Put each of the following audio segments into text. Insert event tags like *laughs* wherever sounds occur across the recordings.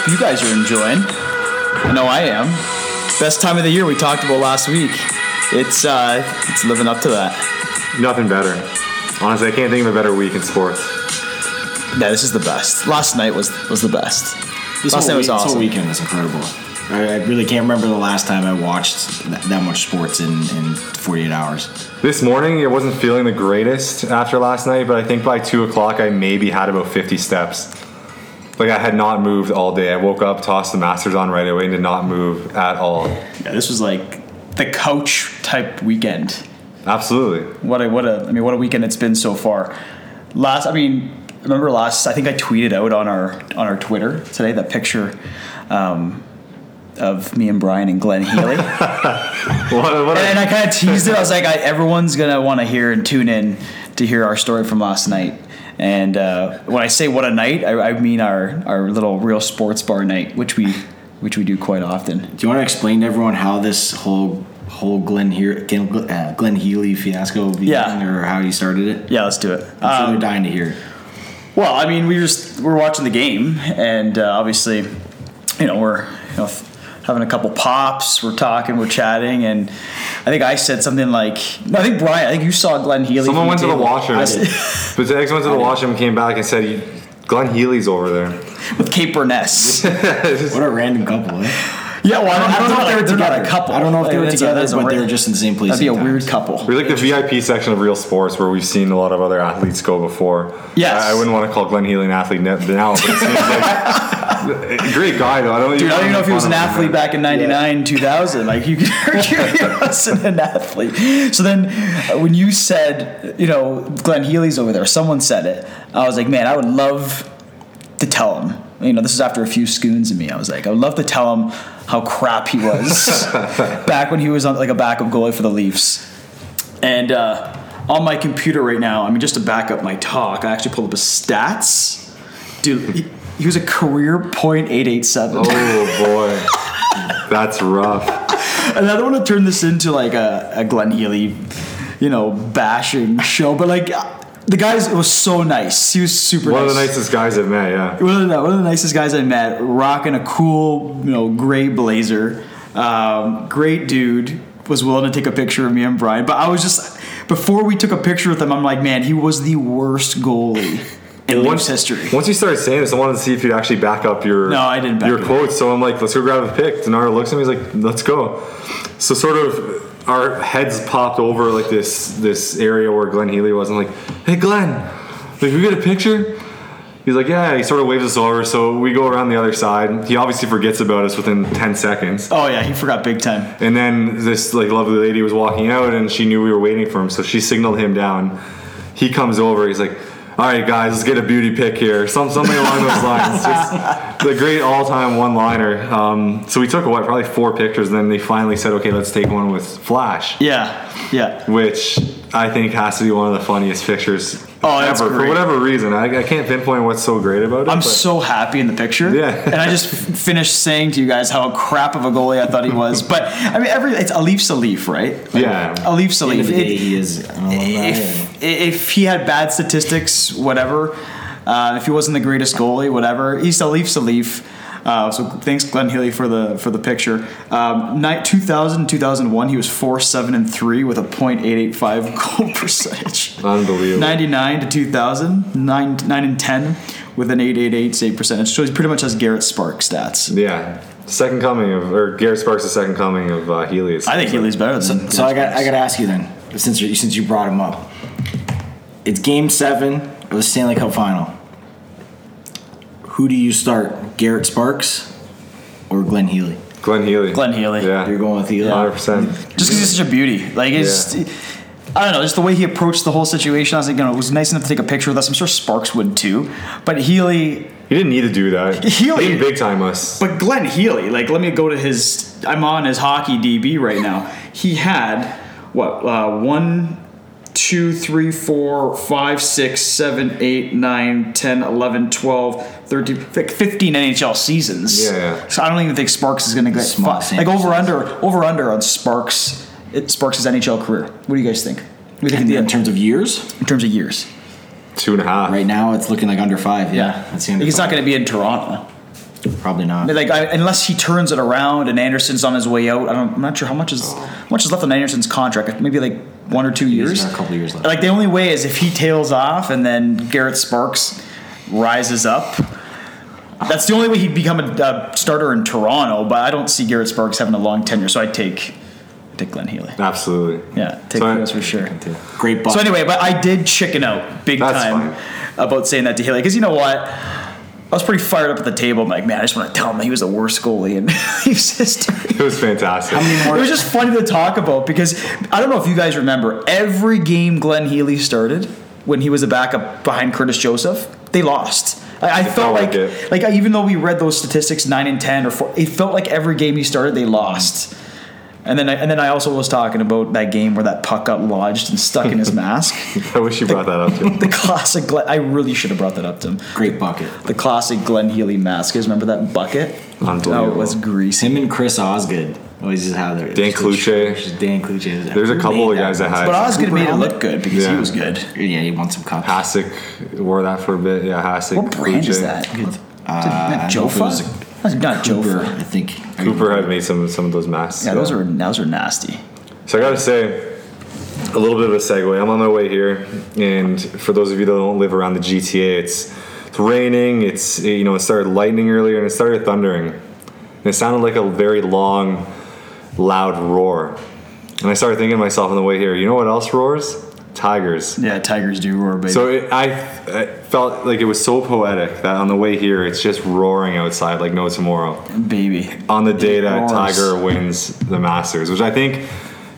hope you guys are enjoying. I know I am. Best time of the year we talked about last week. It's uh, it's living up to that. Nothing better. Honestly, I can't think of a better week in sports. Yeah, this is the best. Last night was was the best. This Last night was week, this awesome. whole weekend was incredible. I, I really can't remember the last time I watched that, that much sports in, in 48 hours. This morning, I wasn't feeling the greatest after last night, but I think by two o'clock, I maybe had about 50 steps. Like I had not moved all day. I woke up, tossed the Masters on right away, and did not move at all. Yeah, this was like the couch type weekend. Absolutely. What a what a I mean what a weekend it's been so far. Last I mean remember last I think I tweeted out on our on our Twitter today that picture um, of me and Brian and Glenn Healy. and, *laughs* What, what and I kind of teased it. I was like, I, everyone's gonna want to hear and tune in to hear our story from last night. And uh, when I say what a night, I, I mean our our little real sports bar night, which we which we do quite often. Do you want to explain to everyone how this whole whole Glenn here Glenn, uh, Glenn Healy fiasco began, Yeah. or how you started it? Yeah, let's do it. I'm sure Um, dying to hear. Well, I mean, we just we're watching the game, and uh, obviously, you know, we're you know having a couple pops, we're talking, we're chatting, and I think I said something like, no, I think Brian, I think you saw Glenn Healy. Someone from went to the washroom. I *laughs* But did. the ex went to the washroom and came back and said, Glenn Healy's over there. with Kate Beirness. *laughs* What a random couple, eh? Yeah, well, I don't, I don't know if they were They're not together. a couple. I don't know if they were Like, that's together, a but they were just in the same place. That'd be a sometimes. weird couple. We're like the VIP section of Real Sports where we've seen a lot of other athletes go before. Yes. I, I wouldn't want to call Glenn Healy an athlete now, but it seems like *laughs* great guy though. I don't, Dude, I don't even know if he was an fun of him. athlete back in '99, 2000. Like you could *laughs* argue he wasn't an athlete. So then, uh, when you said, you know, Glenn Healy's over there, someone said it. I was like, man, I would love to tell him. You know, this is after a few scoons in me. I was like, I would love to tell him how crap he was *laughs* back when he was on like a backup goalie for the Leafs. And uh, on my computer right now, I mean, just to back up my talk, I actually pulled up his stats. Dude, he, he was a career .887. Oh boy, that's rough. And I don't want to turn this into like a, a Glenn Healy, you know, bashing show, but like the guys was so nice. He was super nice. One nice. of the nicest guys I've met. Yeah. one of the, one of the nicest guys I met, rocking a cool, you know, gray blazer. Um, great dude. Was willing to take a picture of me and Brian, but I was just before we took a picture with him, I'm like, man, he was the worst goalie in Leafs once, history. Once you started saying this, I wanted to see if you'd actually back up your No, I didn't back your up. quotes. So I'm like, let's go grab a pic. Denaro looks at me. He's like, let's go. So sort of our heads popped over like this this area where Glenn Healy was. I'm like, hey Glenn, like we get a picture. He's like, yeah. He sort of waves us over. So we go around the other side. He obviously forgets about us within 10 seconds. Oh yeah, he forgot big time. And then this like lovely lady was walking out, and she knew we were waiting for him, so she signaled him down. He comes over. He's like, "All right, guys, let's get a beauty pic here." Some something along those *laughs* lines. Just the great all-time one-liner. Um, so we took what probably four pictures, and then they finally said, "Okay, let's take one with Flash," Yeah, yeah. which I think has to be one of the funniest pictures Oh, that's ever for whatever reason. I, I can't pinpoint what's so great about it. I'm but- so happy in the picture. Yeah. and I just f- finished saying to you guys how crap of a goalie I thought he was. But I mean, every it's a Leaf's a Leaf, right? Like, Yeah. a Leaf's a At the end Leaf. of It- he is an alumni. and- if if he had bad statistics, whatever. Uh, if he wasn't the greatest goalie, whatever. He's a Leaf's a Leaf. Uh, so thanks, Glenn Healy, for the for the picture. Um, night 2000, 2001, he was four seven and three with a .885 *laughs* goal percentage. Unbelievable. 99 to 2000, 9, 9 and 10 with an 888 save percentage. So he pretty much has Garret Spark stats. Yeah, second coming of or Garret Sparks, the second coming of uh, Healy. I think Healy's better than So I got I got to ask you then, since you, since you brought him up, it's Game Seven of the Stanley Cup Final. Who do you start, Garret Sparks or Glenn Healy? Glenn Healy. Glenn Healy. Yeah. You're going with Healy. Hundred percent. Just because he's such a beauty. Like, it's. I don't know, just the way he approached the whole situation. I was like, you know, it was nice enough to take a picture with us. I'm sure Sparks would too. But Healy, He didn't need to do that. *laughs* Healy- he didn't big time us. but Glenn Healy, like, let me go to his. I'm on his hockey DB right now. He had, what, uh, one, two, three, four, five, six, seven, eight, nine, 10, 11, 12, 13, like 15 NHL seasons. Yeah, yeah. So I don't even think Sparks is going to get Small fi- like over under over under on Sparks. It, Sparks' NHL career. What do you guys think? What do you think In in, terms of years, in terms of years? Two and a half. right now it's looking like under five. Yeah, that's the under He's not going to be in Toronto. Probably not. Like I, unless he turns it around and Anderson's on his way out. I don't, I'm not sure how much is oh. how much is left on Anderson's contract. Maybe like one or two years. a couple years left. Like the only way is if he tails off and then Garret Sparks rises up. That's the only way he'd become a, a starter in Toronto. But I don't see Garret Sparks having a long tenure. So I'd take take Glenn Healy. Absolutely. Yeah, take So those for sure. Great buck. So anyway, but I did chicken out big That's time fine. about saying that to Healy because you know what, I was pretty fired up at the table. I'm like, man, I just want to tell him that he was the worst goalie in *laughs* Leafs history. It was fantastic. It was just funny to talk about because I don't know if you guys remember every game Glenn Healy started when he was a backup behind Curtis Joseph, they lost. I, I felt felt like like it. like even though we read those statistics nine and ten or four, it felt like every game he started they lost. And then I, and then I also was talking about that game where that puck got lodged and stuck in his *laughs* mask. I wish you brought that up too. The classic. Glenn, I really should have brought that up to him. Great bucket. The classic Glenn Healy mask. You guys remember that bucket? Unbelievable. Oh, it was greasy. Him and Chris Osgood always just have their Dan Kluche. Just Dan Kluche. There's a couple of guys that had But Osgood Cooper made it Helmet? look good because he was good. Yeah, he won some cups. Hasek wore that for a bit. Yeah, Hasek. What brand is that? Good. Is Uh, I not don't know if it was Jofa? That's not Cooper, Jofa. I think. Cooper had made some some of those masks. Yeah, those are those are nasty. So I gotta say, a little bit of a segue. I'm on my way here, and for those of you that don't live around the GTA, it's it's raining. It's you know it started lightning earlier, and it started thundering. And it sounded like a very long, loud roar. And I started thinking to myself on the way here, you know what else roars? Tigers. Yeah, tigers do roar, baby. So it, I, I felt like it was so poetic that on the way here, it's just roaring outside like no tomorrow baby. on the day that roars. Tiger wins the Masters, which I think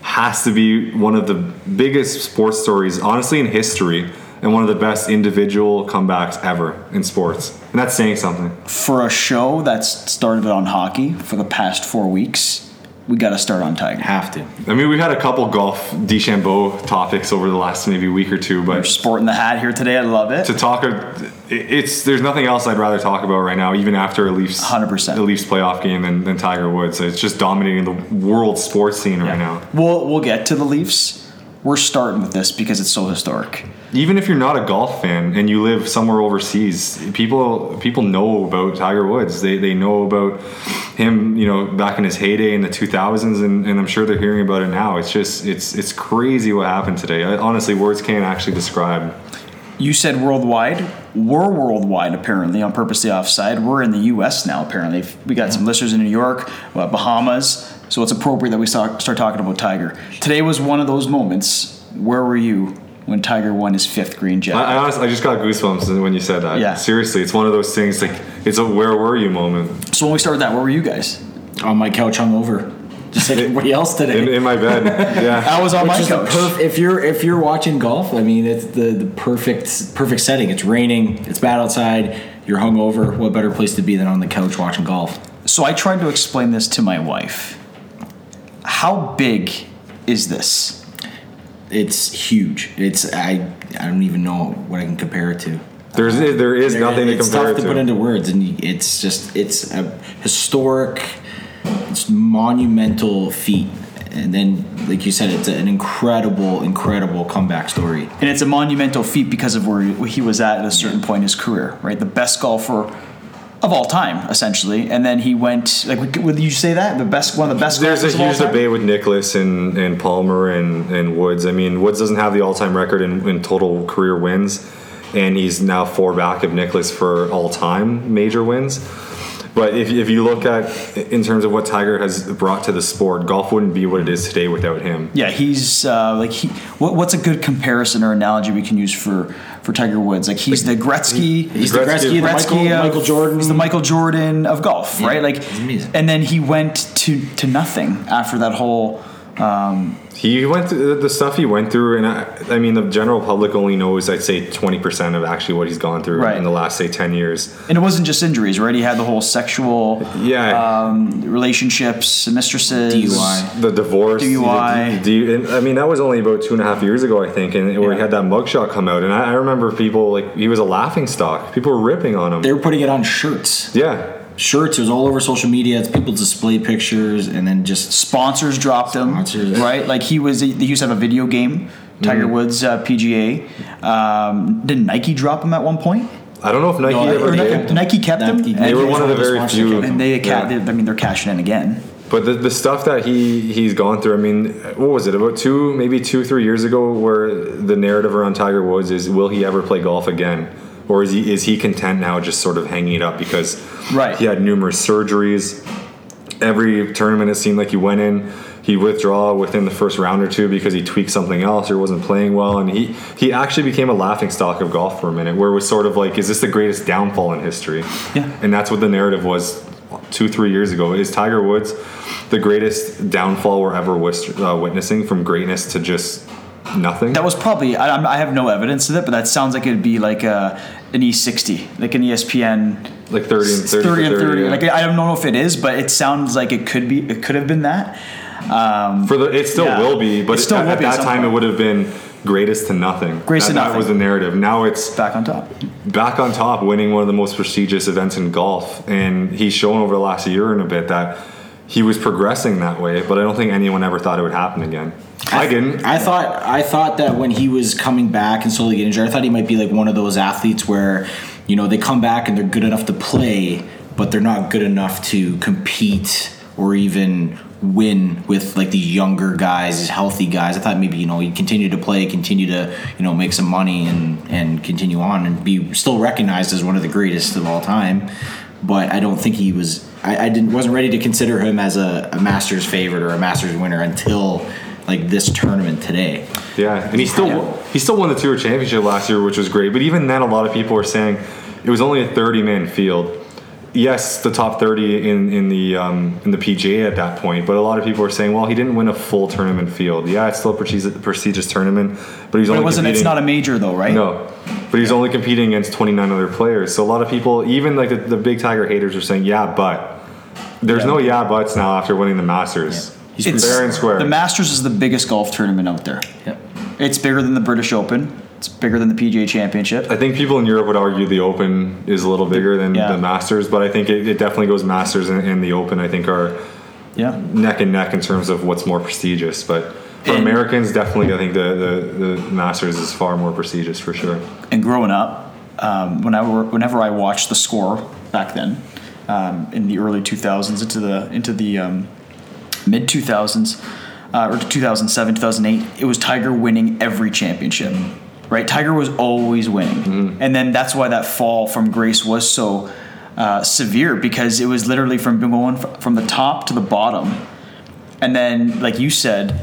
has to be one of the biggest sports stories, honestly, in history, and one of the best individual comebacks ever in sports. And that's saying something. For a show that's started on hockey for the past four weeks, we got to start on Tiger. Have to. I mean, we've had a couple golf DeChambeau topics over the last maybe week or two, We're sporting the hat here today. I love it. to talk, it's there's nothing else I'd rather talk about right now, even after a Leafs 100%. a Leafs playoff game than, than Tiger Woods. It's just dominating the world sports scene right now. We'll we'll get to the Leafs. We're starting with this because it's so historic. Even if you're not a golf fan and you live somewhere overseas, people people know about Tiger Woods. They, they know about him, you know, back in his heyday in the 2000s, and, and I'm sure they're hearing about it now. It's just it's it's crazy what happened today. I, honestly, words can't actually describe. You said worldwide. We're worldwide, apparently, on Purposely Offside. We're in the U.S. now, apparently. We got some listeners in New York, uh, Bahamas, so it's appropriate that we start, start talking about Tiger. Today was one of those moments. Where were you when Tiger won his fifth green jacket. I, I honestly, I just got goosebumps when you said that. Yeah. Seriously, it's one of those things like it's a where were you moment so when we started that, where were you guys? On my couch hungover. Just like everybody else today. in, in my bed. Yeah. *laughs* I was on Which my couch. perf- if you're if you're watching golf, I mean it's the, the perfect perfect setting. It's raining, it's bad outside, you're hungover. What better place to be than on the couch watching golf? So I tried to explain this to my wife. How big is this? It's huge. It's I I don't even know what I can compare it to. There's uh, there is nothing to it's compare tough it to put into words, and you- it's just it's a historic, it's monumental feat. And then, like you said, it's an incredible, incredible comeback story. And it's a monumental feat because of where he was at at a certain point in his career, right? The best golfer of all time, essentially. And then he went like, would- you say that the best one of the best? There's a golfers of all huge debate with Nicklaus and, and Palmer and, and Woods. I mean, Woods doesn't have the all time record in, in total career wins, and he's now four back of Nicklaus for all time major wins. But if, if you look at in terms of what Tiger has brought to the sport, golf wouldn't be what it is today without him. Yeah, he's uh, like he. What, what's a good comparison or analogy we can use for for Tiger Woods? Like he's the Gretzky. He's the Gretzky, Gretzky, the Gretzky Michael, of- Michael Jordan. He's the Michael Jordan of golf, right? Like, amazing. and then he went to to nothing after that whole. Um, He went through the stuff he went through, and I, I mean, the general public only knows, I'd say, 20% of actually what he's gone through Right. in the last, say, 10 years. and it wasn't just injuries, right? He had the whole sexual Yeah. um, relationships, mistresses, DUI. the divorce, DUI. the- the- and, I mean, that was only about two and a half years ago, I think, and where he had that mugshot come out, and I, I remember people like he was a laughing stock. People were ripping on him. they were putting it on shirts. yeah, Shirts. It was all over social media. It's people display pictures and then just Sponsors dropped them. Sponsors. right? Like he was. They used to have a video game, Tiger Mm-hmm. Woods uh, PGA. Um, did Nike drop him at one point? I don't know if Nike No, ever Or did. Nike, Nike kept them, Nike- and, They were one of the Nike very few. and they, ca- Yeah. they, I mean, they're cashing in again. But the, the stuff that he he's gone through, I mean, what was it about two, maybe two, three years ago, where the narrative around Tiger Woods is, will he ever play golf again, or is he is he content now, just sort of hanging it up because Right. he had numerous surgeries. Every tournament it seemed like he went in, he withdraw within the first round or two because he tweaked something else or wasn't playing well, and he he actually became a laughing stock of golf for a minute, where it was sort of like, is this the greatest downfall in history? Yeah. and that's what the narrative was two three years ago is tiger woods the greatest downfall we're ever wis- uh, witnessing from greatness to just nothing That was probably I, I'm- have no evidence of it, but that sounds like it'd be like a, an E60, like an ESPN like 30 and 30, 30 and 30. yeah. Like I don't know if it is, but it sounds like it could be. It could have been that. Um, for the it still Yeah. will be but It still at, will at that time point. it would have been greatest to nothing Greatest that, to that nothing. was the narrative now it's back on top. back on top winning one of the most prestigious events in golf and he's shown over the last year and a bit that he was progressing that way but i don't think anyone ever thought it would happen again i didn't I thought I thought that when he was coming back and slowly getting injured, I thought he might be like one of those athletes where, you know, they come back and they're good enough to play, but they're not good enough to compete or even win with like these younger guys, healthy guys. I thought maybe you know he'd continue to play, continue to you know make some money and and continue on and be still recognized as one of the greatest of all time. But I don't think he was. I, I didn't wasn't ready to consider him as a, a Masters favorite or a Masters winner until like this tournament today. Yeah, and he still Yeah. he still won the tour championship last year, which was great. But even then, a lot of people were saying it was only a thirty man field. Yes, the top thirty in in the um, in the PGA at that point, but a lot of people were saying, well, he didn't win a full tournament field. Yeah, it's still a prestigious, prestigious tournament, but he's But only it wasn't. It's not a major though, right? no, but he's only competing against 29 other players. So a lot of people, even like the, the big Tiger haters, are saying, "Yeah, but." There's Yeah. no yeah buts now after winning the Masters. He's It's fair and square. The Masters is the biggest golf tournament out there. Yep. It's bigger than the British Open. It's bigger than the PGA Championship. I think people in Europe would argue the Open is a little bigger than Yeah. the Masters, but I think it, it definitely goes Masters and, and the Open. I think are Yeah. neck and neck in terms of what's more prestigious. But for And- Americans, definitely, I think the, the, the Masters is far more prestigious for sure. and growing up, um, whenever whenever I watched the score back then, um, in the early 2000s into the into the um, mid 2000s uh, or 2007 2008, it was Tiger winning every championship. Right, Tiger was always winning, and then that's why that fall from grace was so uh, severe because it was literally from going from the top to the bottom, and then like you said,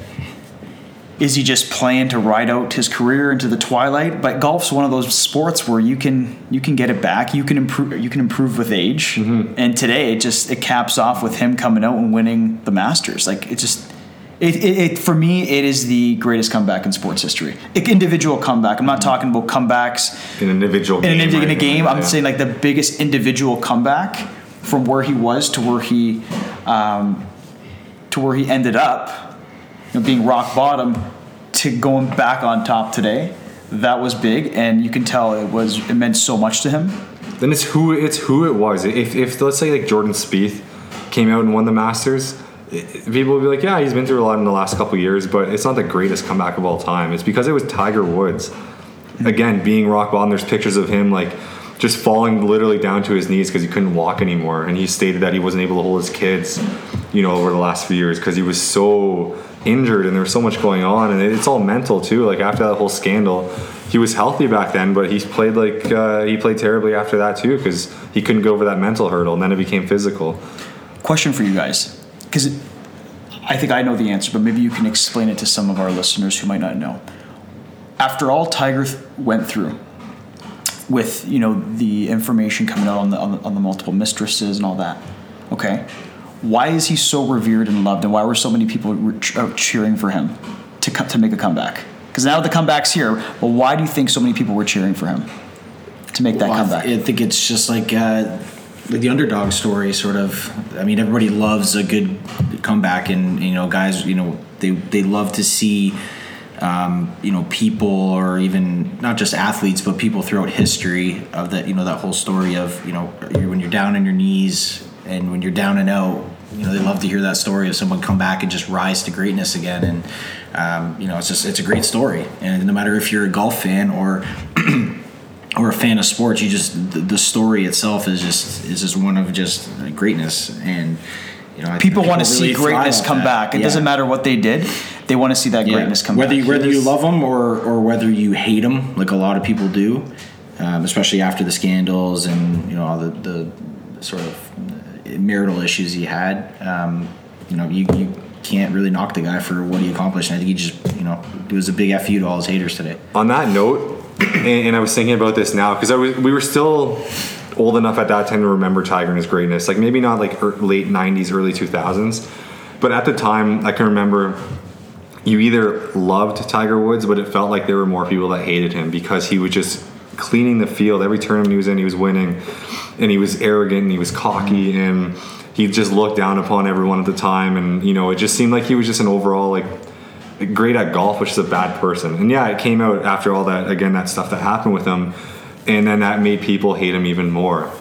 is he just playing to ride out his career into the twilight? But golf's one of those sports where you can you can get it back. You can improve. You can improve with age. And today, it just it caps off with him coming out and winning the Masters. Like it just. It, it, it for me, it is the greatest comeback in sports history. Individual comeback. I'm not talking about comebacks In an individual in, game. an, in a game. I'm saying like the biggest individual comeback from where he was to where he um, to where he ended up, you know, being rock bottom, to going back on top today. That was big, and you can tell it was it meant so much to him. Then it's who it's who it was. If, if let's say like Jordan Spieth came out and won the Masters, people would be like, yeah, he's been through a lot in the last couple years, but it's not the greatest comeback of all time. It's because it was Tiger Woods. Mm-hmm. Again, being rock bottom. There's pictures of him like just falling literally down to his knees because he couldn't walk anymore, and he stated that he wasn't able to hold his kids, you know, over the last few years because he was so injured and there was so much going on, and it's all mental too. Like after that whole scandal, he was healthy back then, but he played like uh, he played terribly after that too because he couldn't go over that mental hurdle, and then it became physical. Question for you guys, because I think I know the answer, but maybe you can explain it to some of our listeners who might not know. After all Tiger th- went through, with you know the information coming out on the, on the on the multiple mistresses and all that, okay, why is he so revered and loved, and why were so many people re- ch- cheering for him to co- to make a comeback? Because now the comeback's here, but why do you think so many people were cheering for him to make that Well, I comeback? th- I think it's just like uh, like the underdog story, sort of. I mean, everybody loves a good comeback, and you know, guys, you know, they they love to see. Um, you know, people or even not just athletes, but people throughout history of that, you know, that whole story of, you know, when you're down on your knees and when you're down and out, you know, they love to hear that story of someone come back and just rise to greatness again. And, um, you know, it's just, it's a great story. And no matter if you're a golf fan or, *clears throat* or a fan of sports, you just the, the story itself is just is just one of just greatness, and you know I People want to see really thrive greatness come that. back. It Yeah. doesn't matter what they did; they want to see that Yeah. greatness come whether back. You, whether you love them or or whether you hate them, like a lot of people do, um, especially after the scandals and you know all the the sort of marital issues he had. Um, you know, you, you can't really knock the guy for what he accomplished. And I think he just you know it was a big fu to all his haters today. on that note, *clears throat* and, and I was thinking about this now because I was we were still old enough at that time to remember Tiger and his greatness. Like maybe not like er, late '90s, early 2000s, but at the time I can remember you either loved Tiger Woods, but it felt like there were more people that hated him because he was just cleaning the field every tournament he was in. He was winning, and he was arrogant and he was cocky mm-hmm. and he just looked down upon everyone at the time. And you know, it just seemed like he was just an overall like great at golf, which is a bad person. And yeah, it came out after all that again that stuff that happened with him, and then that made people hate him even more.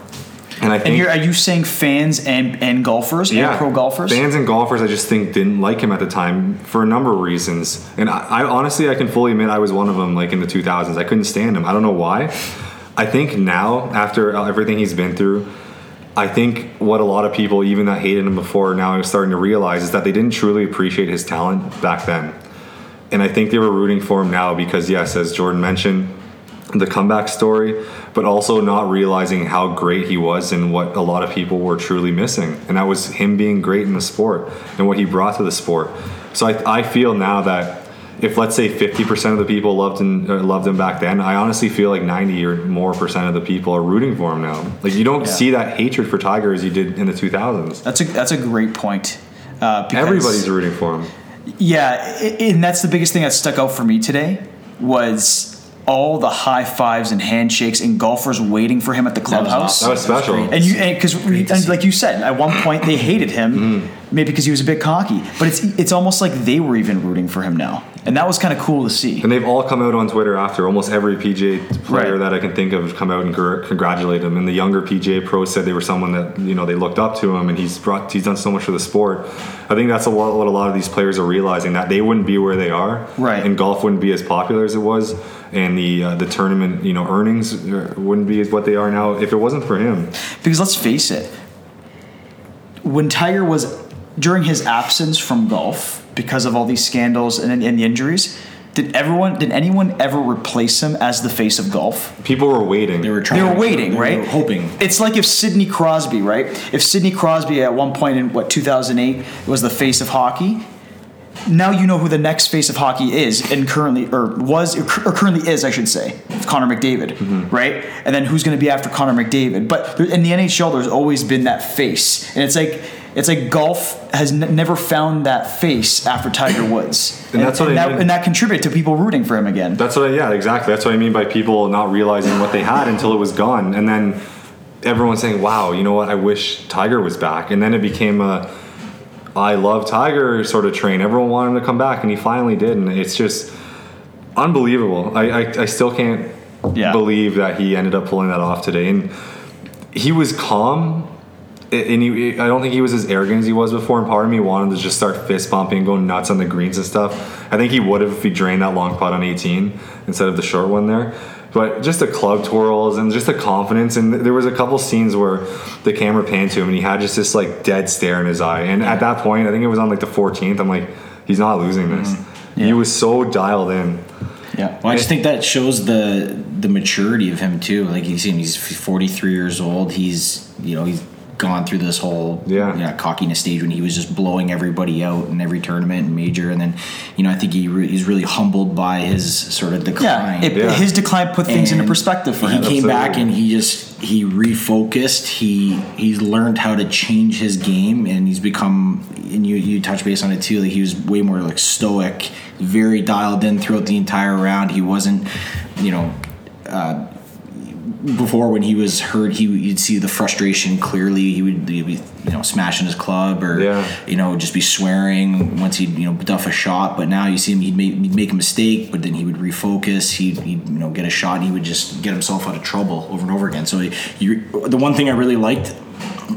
And I think and are you saying fans and and golfers and pro golfers? Fans and golfers, I just think didn't like him at the time for a number of reasons. And I, I honestly, I can fully admit I was one of them. Like in the 2000s, I couldn't stand him. I don't know why. I think now, after everything he's been through, I think what a lot of people, even that hated him before, now are starting to realize is that they didn't truly appreciate his talent back then. And I think they were rooting for him now because, yes, as Jordan mentioned, the comeback story, but also not realizing how great he was and what a lot of people were truly missing. And that was him being great in the sport and what he brought to the sport. So I, I feel now that if let's say 50% of the people loved him, uh, loved him back then, I honestly feel like 90 or more percent of the people are rooting for him now. Like you don't Yeah. see that hatred for Tiger as you did in the 2000s. That's a that's a great point. Uh, Everybody's rooting for him. Yeah, and that's the biggest thing that stuck out for me today was all the high fives and handshakes and golfers waiting for him at the clubhouse. That was special. And you, because and like you said, at one point they hated him, Mm-hmm. maybe because he was a bit cocky. But it's it's almost like they were even rooting for him now, and that was kind of cool to see. And they've all come out on Twitter after. Almost every PGA player Right. that I can think of have come out and gr- congratulate him. And the younger PGA pros said they were someone that you know they looked up to him, and he's brought he's done so much for the sport. I think that's a lot, what a lot of these players are realizing that they wouldn't be where they are, Right. And golf wouldn't be as popular as it was, and the uh, the tournament you know earnings uh, wouldn't be as what they are now if it wasn't for him. Because let's face it, when Tiger was during his absence from golf because of all these scandals and, and the injuries, did everyone did anyone ever replace him as the face of golf? People were waiting. They were trying. They were waiting, they right? were hoping. It's like if Sidney Crosby, right? If Sidney Crosby at one point in what 2008 was the face of hockey, now you know who the next face of hockey is, and currently or was or currently is, I should say, Connor McDavid, Mm-hmm. right? And then who's going to be after Connor McDavid? But in the NHL, there's always been that face, and it's like. It's like golf has n- never found that face after Tiger Woods, And that's what I that, mean. and that contributed to people rooting for him again. That's what I, yeah, exactly. That's what I mean by people not realizing what they had until it was gone. And then everyone saying, wow, you know what? I wish Tiger was back. And then it became a I love Tiger sort of train. Everyone wanted him to come back, and he finally did. And it's just unbelievable. I, I, I still can't Yeah. believe that he ended up pulling that off today. And he was calm. And he, I don't think he was as arrogant as he was before. And part of me wanted to just start fist bumping, going nuts on the greens and stuff. I think he would have if he drained that long putt on 18 instead of the short one there. But just the club twirls and just the confidence. And there was a couple scenes where the camera panned to him and he had just this like dead stare in his eye. And at that point, I think it was on like the 14th. I'm like, he's not losing mm-hmm. this. He Yeah. was so dialed in. yeah, Well, I just think that shows the the maturity of him too. Like you see him, he's 43 years old. He's you know he's gone through this whole Yeah. you know, cockiness stage when he was just blowing everybody out in every tournament and major, and then you know I think he re- he's really humbled by his sort of yeah. decline. It, Yeah. His decline put things into perspective for he him. came back and he just he refocused. He he's learned how to change his game, and he's become. And you you touch base on it too. Like he was way more like stoic, very dialed in throughout the entire round. He wasn't, you know. Uh, before when he was hurt, he you'd see the frustration clearly. He would, he'd be you know smashing his club or Yeah. you know just be swearing once he'd you know duff a shot. But now you see him, he'd make, he'd make a mistake, but then he would refocus. He'd, he'd you know get a shot. and He would just get himself out of trouble over and over again. So he, you, the one thing I really liked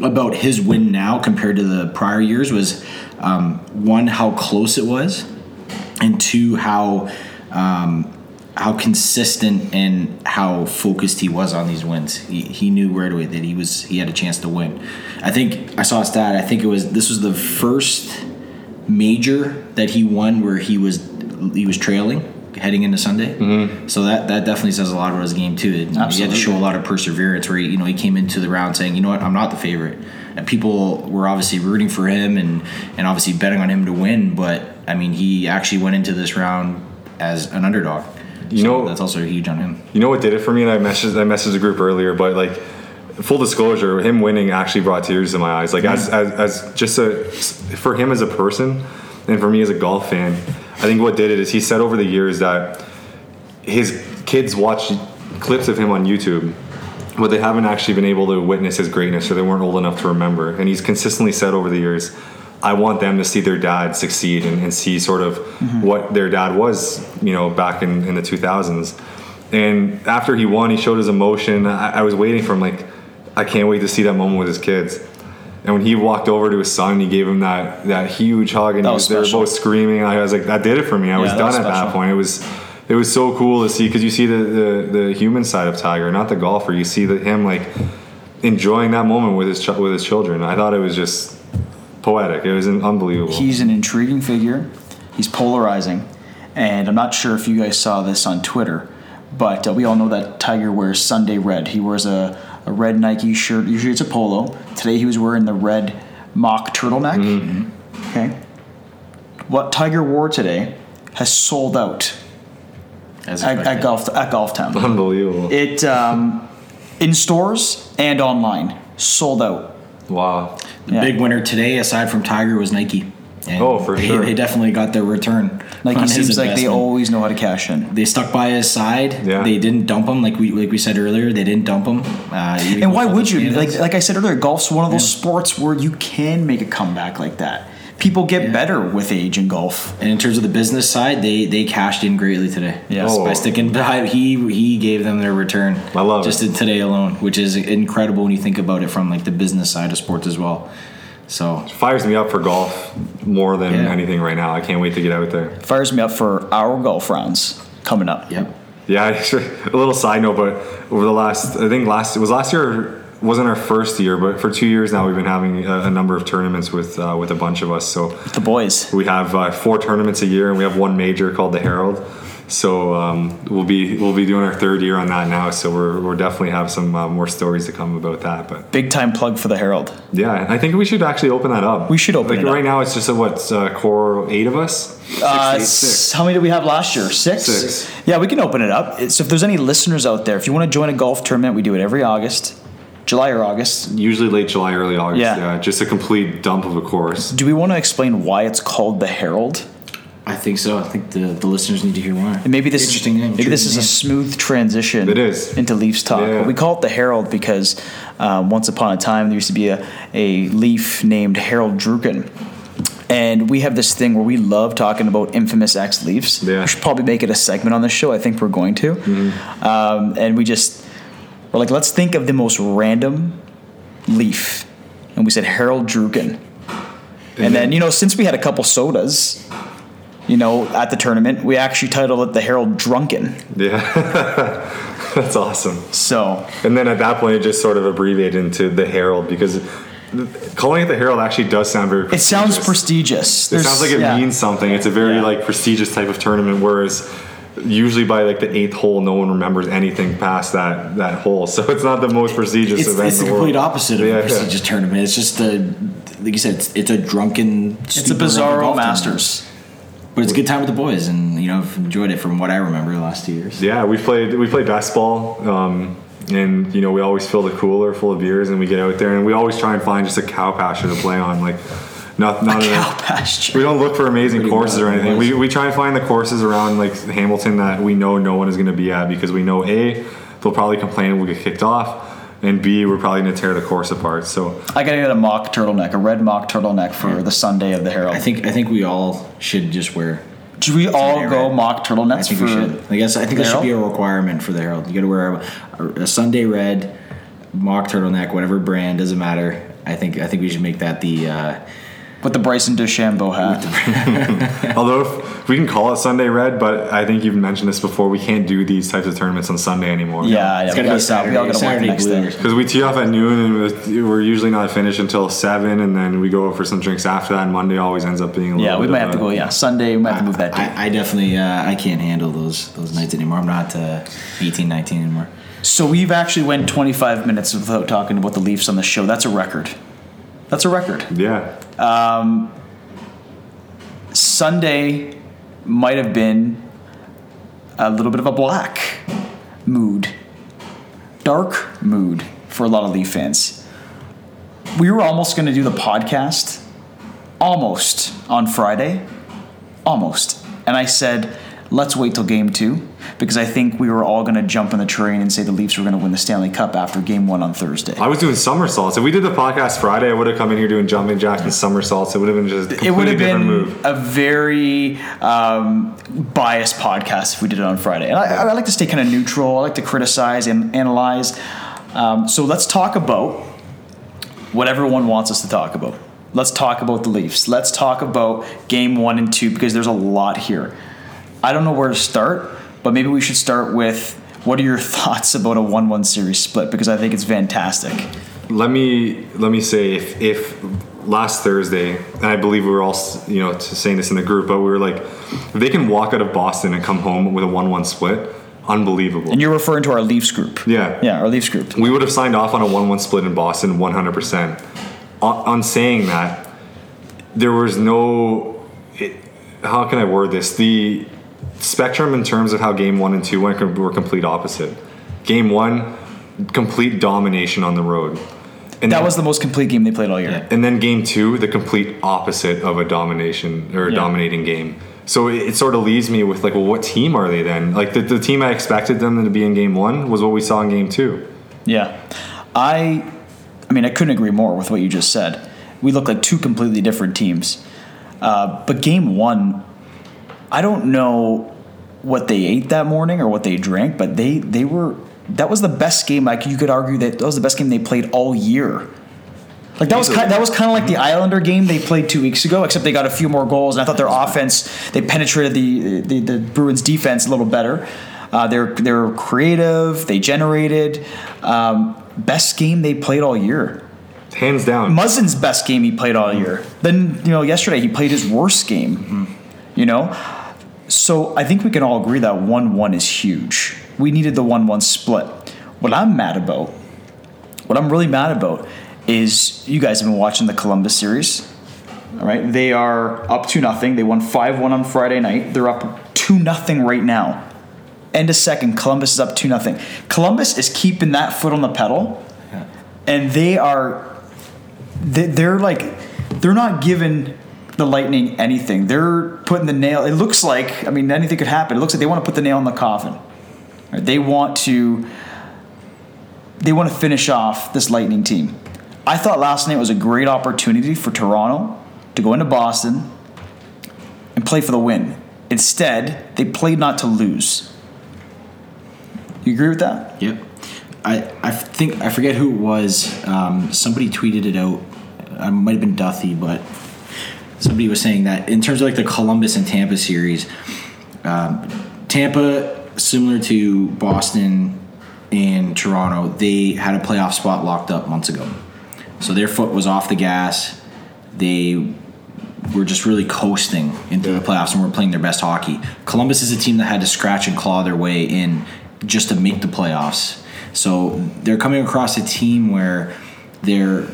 about his win now compared to the prior years was um, one how close it was, and two how. Um, how consistent and how focused he was on these wins. He, he knew right away that he was he had a chance to win. I think I saw a stat. I think it was this was the first major that he won where he was he was trailing heading into Sunday. Mm-hmm. So that that definitely says a lot about his game too. It- He had to show a lot of perseverance where he, you know he came into the round saying, you know what, I'm not the favorite. And people were obviously rooting for him and and obviously betting on him to win. But I mean, he actually went into this round as an underdog. You So know- that's also huge on him. You know what did it for me? And I messaged I messaged the group earlier, but like full disclosure, him winning actually brought tears to my eyes. Like as, as as just a for him as a person, and for me as a golf fan, I think what did it is he said over the years that his kids watch clips of him on YouTube. But they haven't actually been able to witness his greatness, or they weren't old enough to remember. And he's consistently said over the years, "I want them to see their dad succeed and, and see sort of mm-hmm. what their dad was, you know, back in, in the 2000s." And after he won, he showed his emotion. I, I was waiting for him, like, I can't wait to see that moment with his kids. And when he walked over to his son, he gave him that that huge hug, and That was was, they were both screaming. I was like, that did it for me. I was done was at special. that point. It was it was so cool to see because you see the, the the human side of Tiger, not the golfer. You see that him like enjoying that moment with his ch- with his children. I thought it was just poetic. It was unbelievable. He's an intriguing figure. He's polarizing, and I'm not sure if you guys saw this on Twitter, but uh, we all know that Tiger wears Sunday red. He wears a, a red Nike shirt. Usually it's a polo. Today he was wearing the red mock turtleneck. Mm-hmm. Okay. What Tiger wore today has sold out As at, at golf at Golf Town. unbelievable. It um, in stores and online sold out. Wow. The Yeah. big winner today, aside from Tiger, was Nike. And Oh, for they, sure. They definitely got their return. Nike on his seems like they always know how to cash in. They stuck by his side. Yeah. They didn't dump him like we like we said earlier. They didn't dump him. Uh, And why would you? Like, like I said earlier, golf's one of those sports where you can make a comeback like that. People get better with age in golf. And in terms of the business side, they they cashed in greatly today. Yes. Oh. by sticking by he he gave them their return. I love just it. in today alone, which is incredible when you think about it from like the business side of sports as well. So Fires me up for golf more than Yeah. anything right now. I can't wait to get out there. Fires me up for our golf rounds coming up. yep. Yeah, *laughs* a little side note, but over the last, I think last it was last year wasn't our first year, but for two years now we've been having a, a number of tournaments with uh, with a bunch of us. So The boys. we have uh, four tournaments a year, and we have one major called the Herald. So um, we'll be we'll be doing our third year on that now. So we're we're definitely have some uh, more stories to come about that. But Big time plug for the Herald. yeah, I think we should actually open that up. We should open like it up. right now. It's just a, what uh, core eight of us. Uh, eight, s- How many did we have last year? Six? Six. Yeah, we can open it up. So if there's any listeners out there, if you want to join a golf tournament, we do it every August, July or August. Usually late July, early August. Yeah. yeah just a complete dump of a course. Do we want to explain why it's called the Herald? I think so. I think the, the listeners need to hear more. And maybe this interesting is name. maybe this is a smooth transition. It is. into Leafs talk. Yeah. But we call it the Herald because um, once upon a time there used to be a, a Leaf named Harold Druken. And we have this thing where we love talking about infamous ex Leafs. Yeah. We should probably make it a segment on the show. I think we're going to. Mm-hmm. Um, and we just we're like, let's think of the most random Leaf, and we said Harold Druken. And mm-hmm. then you know, since we had a couple sodas, you know, at the tournament, we actually titled it the Harold Drunken. Yeah, *laughs* that's awesome. So And then at that point, it just sort of abbreviated into the Herald because calling it the Herald actually does sound very. it sounds prestigious. prestigious. It sounds like it yeah. means something. It's a very Yeah. like prestigious type of tournament, whereas usually by like the eighth hole, no one remembers anything past that that hole. *laughs* So it's not the most prestigious It's, event it's in the the complete world. opposite of Yeah, a yeah. prestigious tournament. It's just a, like you said, it's, it's a drunken. It's a stupid rubber Bizarro golf Masters. tournament. But it's a good time with the boys, and you know, I've enjoyed it from what I remember the last two years. Yeah, we played we played basketball, um, and you know we always fill the cooler full of beers, and we get out there, and we always try and find just a cow pasture to play on, like not not Cow enough- pasture. We don't look for amazing Pretty courses or anything. We, we try and find the courses around like Hamilton that we know no one is going to be at because we know a they'll probably complain we'll get kicked off, and b we're probably going to tear the course apart. So I gotta get a mock turtleneck, a red mock turtleneck for the Sunday of the Herald. I think I think we all should just wear. Should we all Sunday go red. mock turtlenecks I think for? we should. I guess I think the that should be a requirement for the Herald. You got to wear a, a Sunday red mock turtleneck, whatever brand doesn't matter. I think I think we should make that the uh, with the Bryson DeChambeau hat. *laughs* Although if we can call it Sunday Red, but I think you've mentioned this before. We can't do these types of tournaments on Sunday anymore. Yeah, yeah, It's we gotta be gotta stop. We all gotta work the Saturday next day. blues. Because we tee off at noon and we're- we're usually not finished until seven, and then we go for some drinks after that. And Monday always ends up being a little Yeah, we bit might of have to go. Yeah, Sunday we might have to move that date. I, I definitely uh, I can't handle those those nights anymore. I'm not uh, 18, 19 anymore. So we've actually went 25 minutes without talking about the Leafs on the show. That's a record. That's a record. Yeah, Um, Sunday might have been a little bit of a black mood, dark mood for a lot of Leaf fans. We were almost going to do the podcast almost on Friday, almost. And I said, let's wait till game two because I think we were all going to jump on the train and say the Leafs were going to win the Stanley Cup after game one on Thursday. I was doing somersaults. If we did the podcast Friday, I would have come in here doing jumping jacks and somersaults. It would have been just a it would have been move. a very um, biased podcast if we did it on Friday. And I, I like to stay kind of neutral. I like to criticize and analyze. Um, so let's talk about what everyone wants us to talk about. Let's talk about the Leafs. Let's talk about game one and two because there's a lot here. I don't know where to start, but maybe we should start with what are your *laughs* thoughts about a 1 1 series split because I think it's fantastic. let me let me say if if last Thursday, and I believe we were all you know saying this in the group, but we were like, if they can walk out of Boston and come home with a one-one split, unbelievable. And you're referring to our Leafs group. Yeah. Yeah, our Leafs group. we would have signed off on a one-one split in Boston 100%. On, on saying that, there was no. It, how can I word this? The spectrum in terms of how game one and two went were complete opposite. Game one, complete domination on the road. And That then- was the most complete game they played all year. Yeah. and then game two, the complete opposite of a domination or a Yeah. dominating game. So it, it sort of leaves me with like, well, what team are they then? Like the, the team I expected them to be in game one was what we saw in game two. Yeah, I, I mean, I couldn't agree more with what you just said. We look like two completely different teams. Uh, but game one, I don't know what they ate that morning or what they drank, but they they were that was the best game. Like you could argue that that was the best game they played all year. Like that was kind, that was kind of like the Islander game they played two weeks ago, except they got a few more goals, and I thought their offense they penetrated the the, the Bruins defense a little better. Uh, they're they're creative. They generated um, best game they played all year. Hands down. Muzzin's best game he played all year. Then you know yesterday he played his worst game. You know, so I think we can all agree that one one is huge. We needed the one one split. What I'm mad about, what I'm really mad about, is you guys have been watching the Columbus series. All right, they are up to nothing. They won five one on Friday night. They're up two nothing right now. End of second, Columbus is up two nothing. Columbus is keeping that foot on the pedal, and they are they- they're like they're not giving the lightning anything they're putting the nail it looks like i mean anything could happen it looks like they want to put the nail in the coffin they want to they want to finish off this lightning team i thought last night was a great opportunity for toronto to go into boston and play for the win instead they played not to lose you agree with that Yep. I, I think I forget who it was. Um, somebody tweeted it out. It might have been Duthie, but somebody was saying that in terms of like the Columbus and Tampa series, um, Tampa similar to Boston and Toronto, they had a playoff spot locked up months ago. So their foot was off the gas. They were just really coasting into the playoffs and were playing their best hockey. Columbus is a team that had to scratch and claw their way in just to make the playoffs. So they're coming across a team where they're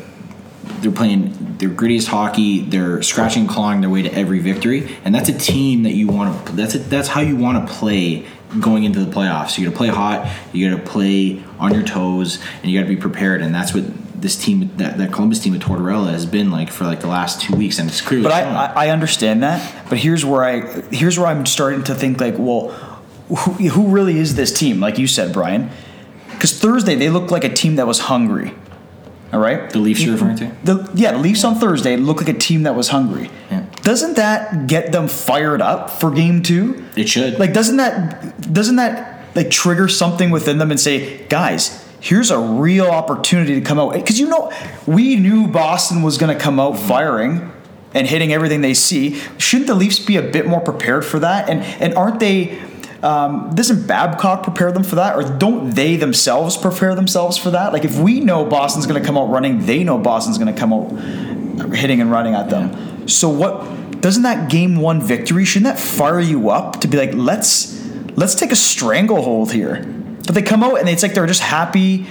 they're playing their grittiest hockey. They're scratching and clawing their way to every victory, and that's a team that you want to. That's a, that's how you want to play going into the playoffs. You got to play hot. You got to play on your toes, and you got to be prepared. And that's what this team, that, that Columbus team with Tortorella, has been like for like the last two weeks, and it's clearly. But I. I, I understand that. But here's where I here's where I'm starting to think like, well, who, who really is this team? Like you said, Brian. Because Thursday they looked like a team that was hungry. All right. the Leafs you're referring to. The, yeah, the Leafs on Thursday looked like a team that was hungry. Yeah. Doesn't that get them fired up for game two? It should. Like, doesn't that doesn't that like trigger something within them and say, guys, here's a real opportunity to come out? Because you know, we knew Boston was going to come out firing. and hitting everything they see. Shouldn't the Leafs be a bit more prepared for that? And and aren't they? Um, doesn't Babcock prepare them for that, or don't they themselves prepare themselves for that? Like if we know Boston's going to come out running, they know Boston's going to come out hitting and running at them. So what? Doesn't that game one victory shouldn't that fire you up to be like let's let's take a stranglehold here? But they come out and it's like they're just happy.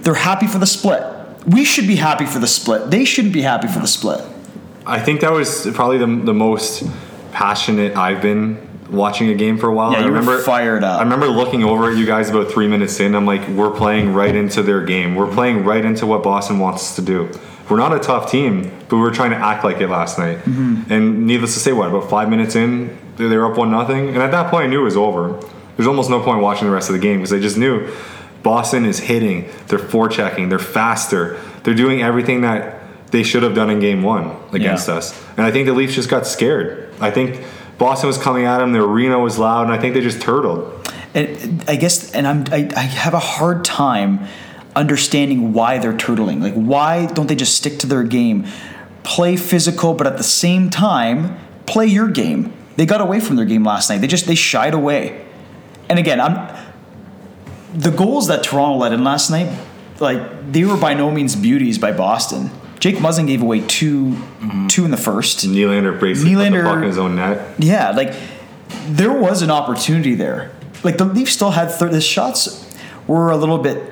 They're happy for the split. We should be happy for the split. They shouldn't be happy for the split. I think that was probably the, the most passionate I've been watching a game for a while. Yeah, I you were remember fired up. I remember looking over at you guys about three minutes in. I'm like, we're playing right into their game. We're playing right into what Boston wants us to do. We're not a tough team, but we were trying to act like it last night. Mm-hmm. And needless to say, what about five minutes in, they were up one nothing, and at that point, I knew it was over. There's almost no point watching the rest of the game because I just knew Boston is hitting, they're forechecking, they're faster, they're doing everything that they should have done in game one against Yeah. us. And I think the Leafs just got scared. I think Boston was coming at them, the arena was loud, and I think they just turtled. And I guess, and I'm, I, I have a hard time understanding why they're turtling. Like, why don't they just stick to their game, play physical, but at the same time play your game? They got away from their game last night. They just they shied away. And again, I'm the goals that Toronto let in last night. Like they were by no means beauties by Boston. Jake Muzzin gave away 2 two in the first. Nylander basically put the puck in his own net. Yeah, like there was an opportunity there. Like the Leafs still had thir- the shots were a little bit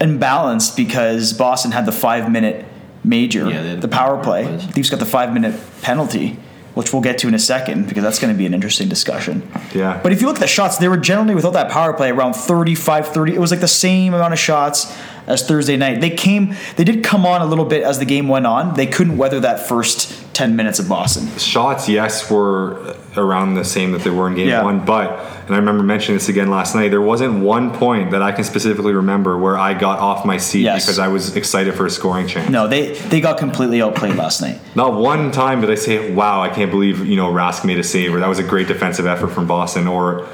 imbalanced because Boston had the five minute major, Yeah, the power play. power plays. Leafs got the five minute penalty, which we'll get to in a second because that's going to be an interesting discussion. Yeah. But if you look at the shots, they were generally without that power play around 35 30. It was like the same amount of shots as Thursday night. They came, they did come on a little bit as the game went on. They couldn't weather that first 10 minutes of Boston. shots, yes, were around the same that they were in game Yeah. one. But, and I remember mentioning this again last night, there wasn't one point that I can specifically remember where I got off my seat Yes. because I was excited for a scoring chance. No, they they got completely outplayed last night. Not one time did I say, "Wow, I can't believe you know Rask made a save," or "That was a great defensive effort from Boston," or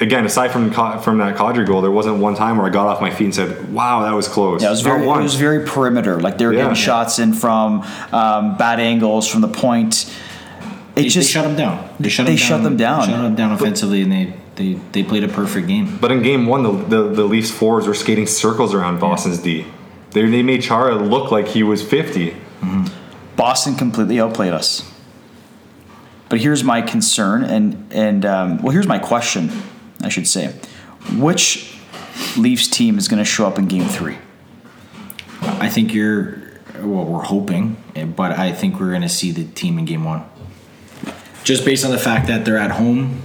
again, aside from from that Kadri goal, there wasn't one time where I got off my feet and said, "Wow, that was close." Yeah, it was Not very it was very perimeter. Like they were Yeah. getting shots in from um, bad angles from the point. It They, just they shut them down. They shut they them shut down. them down. Shut them down offensively, and they, they, they played a perfect game. But in game one, the, the, the Leafs forwards were skating circles around Boston's D. They, they made Chara look like he was 50. Boston completely outplayed us. But here's my concern, and and um, well, here's my question, I should say: Which Leafs team is going to show up in Game Three? I think you're. Well, we're hoping, but I think we're going to see the team in game one. Just based on the fact that they're at home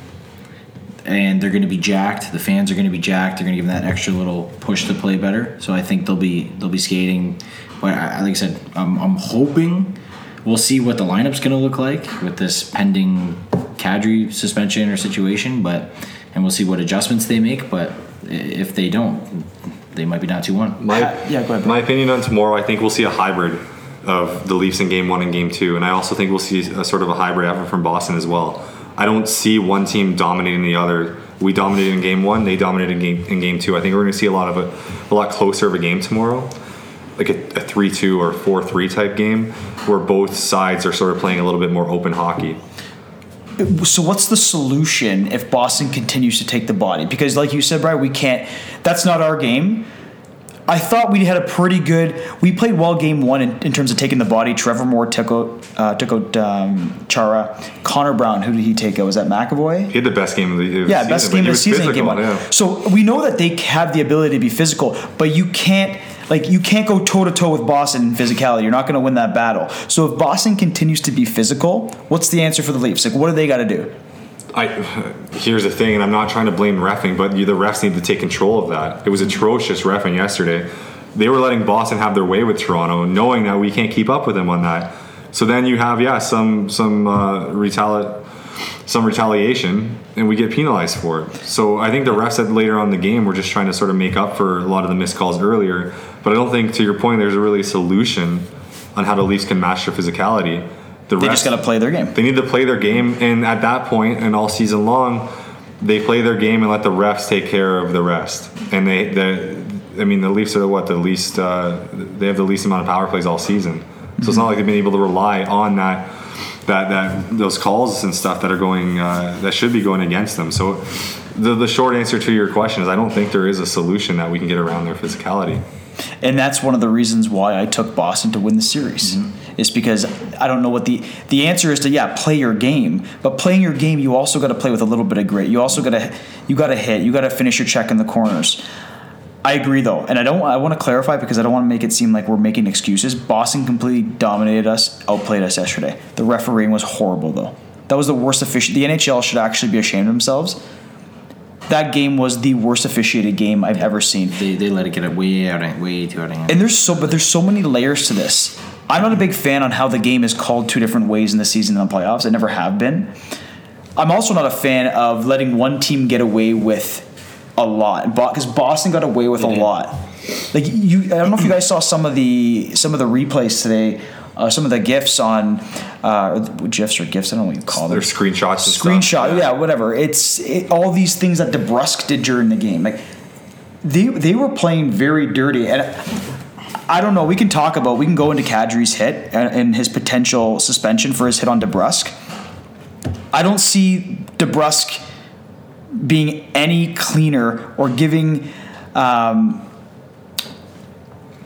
and they're going to be jacked. The fans are going to be jacked. They're going to give them that extra little push to play better. So I think they'll be they'll be skating. But I, like I said, I'm, I'm hoping we'll see what the lineup's going to look like with this pending Kadri suspension or situation. But and we'll see what adjustments they make. But if they don't, they might be down two one. My, Uh, yeah, go ahead, bro. My opinion on tomorrow, I think we'll see a hybrid of the Leafs in game one and game two. And I also think we'll see a sort of a hybrid effort from Boston as well. I don't see one team dominating the other. We dominated in game one, they dominated in game, in game two. I think we're going to see a lot of a, a lot closer of a game tomorrow. Like a, a 3 2 or 4 3 type game where both sides are sort of playing a little bit more open hockey. So what's the solution if Boston continues to take the body? Because like you said, Brian, we can't. That's not our game. I thought we had a pretty good. We played well game one in, in terms of taking the body. Trevor Moore took out, uh, took out um, Chara. Connor Brown, who did he take out? Was that McAvoy? He had the best game of the, the Yeah, season. best game of the season in game one. yeah. So we know that they have the ability to be physical, but you can't like you can't go toe to toe with Boston in physicality. You're not going to win that battle. So if Boston continues to be physical, what's the answer for the Leafs? Like, what do they got to do? I here's the thing, and I'm not trying to blame refing, but you, the refs need to take control of that. It was atrocious refing yesterday. They were letting Boston have their way with Toronto, knowing that we can't keep up with them on that. So then you have yeah some some uh, retali- some retaliation, and we get penalized for it. So I think the refs said later on in the game were just trying to sort of make up for a lot of the missed calls earlier. But I don't think, to your point, there's really a solution on how the Leafs can match their physicality. The They refs, just got to play their game. they need to play their game, and at that point, and all season long, they play their game and let the refs take care of the rest. And they, the, I mean, the Leafs are what the least. Uh, they have the least amount of power plays all season, so it's not like they've been able to rely on that that that those calls and stuff that are going uh, that should be going against them. So the the short answer to your question is I don't think there is a solution that we can get around their physicality. And that's one of the reasons why I took Boston to win the series. Is because I don't know what the the answer is to yeah play your game, but playing your game you also got to play with a little bit of grit. You also got to you got to hit. You got to finish your check in the corners. I agree though, and I don't. I want to clarify because I don't want to make it seem like we're making excuses. Boston completely dominated us, outplayed us yesterday. The refereeing was horrible though. That was the worst official. The NHL should actually be ashamed of themselves. That game was the worst officiated game I've ever seen. They, they let it get way out way too out of hand. And there's so, but there's so many layers to this. I'm not a big fan on how the game is called two different ways in the season and the playoffs. I never have been. I'm also not a fan of letting one team get away with a lot, because Boston got away with a did. lot. Like you, I don't know if you guys saw some of the some of the replays today, uh, some of the gifs on uh, gifs or gifs. I don't know what you call them. Their screenshots. Screenshot, Stuff. yeah, whatever. It's it, all these things that DeBrusk did during the game. Like they they were playing very dirty, and I don't know. We can talk about. We can go into Kadri's hit and, and his potential suspension for his hit on DeBrusk. I don't see DeBrusk being any cleaner or giving. Um,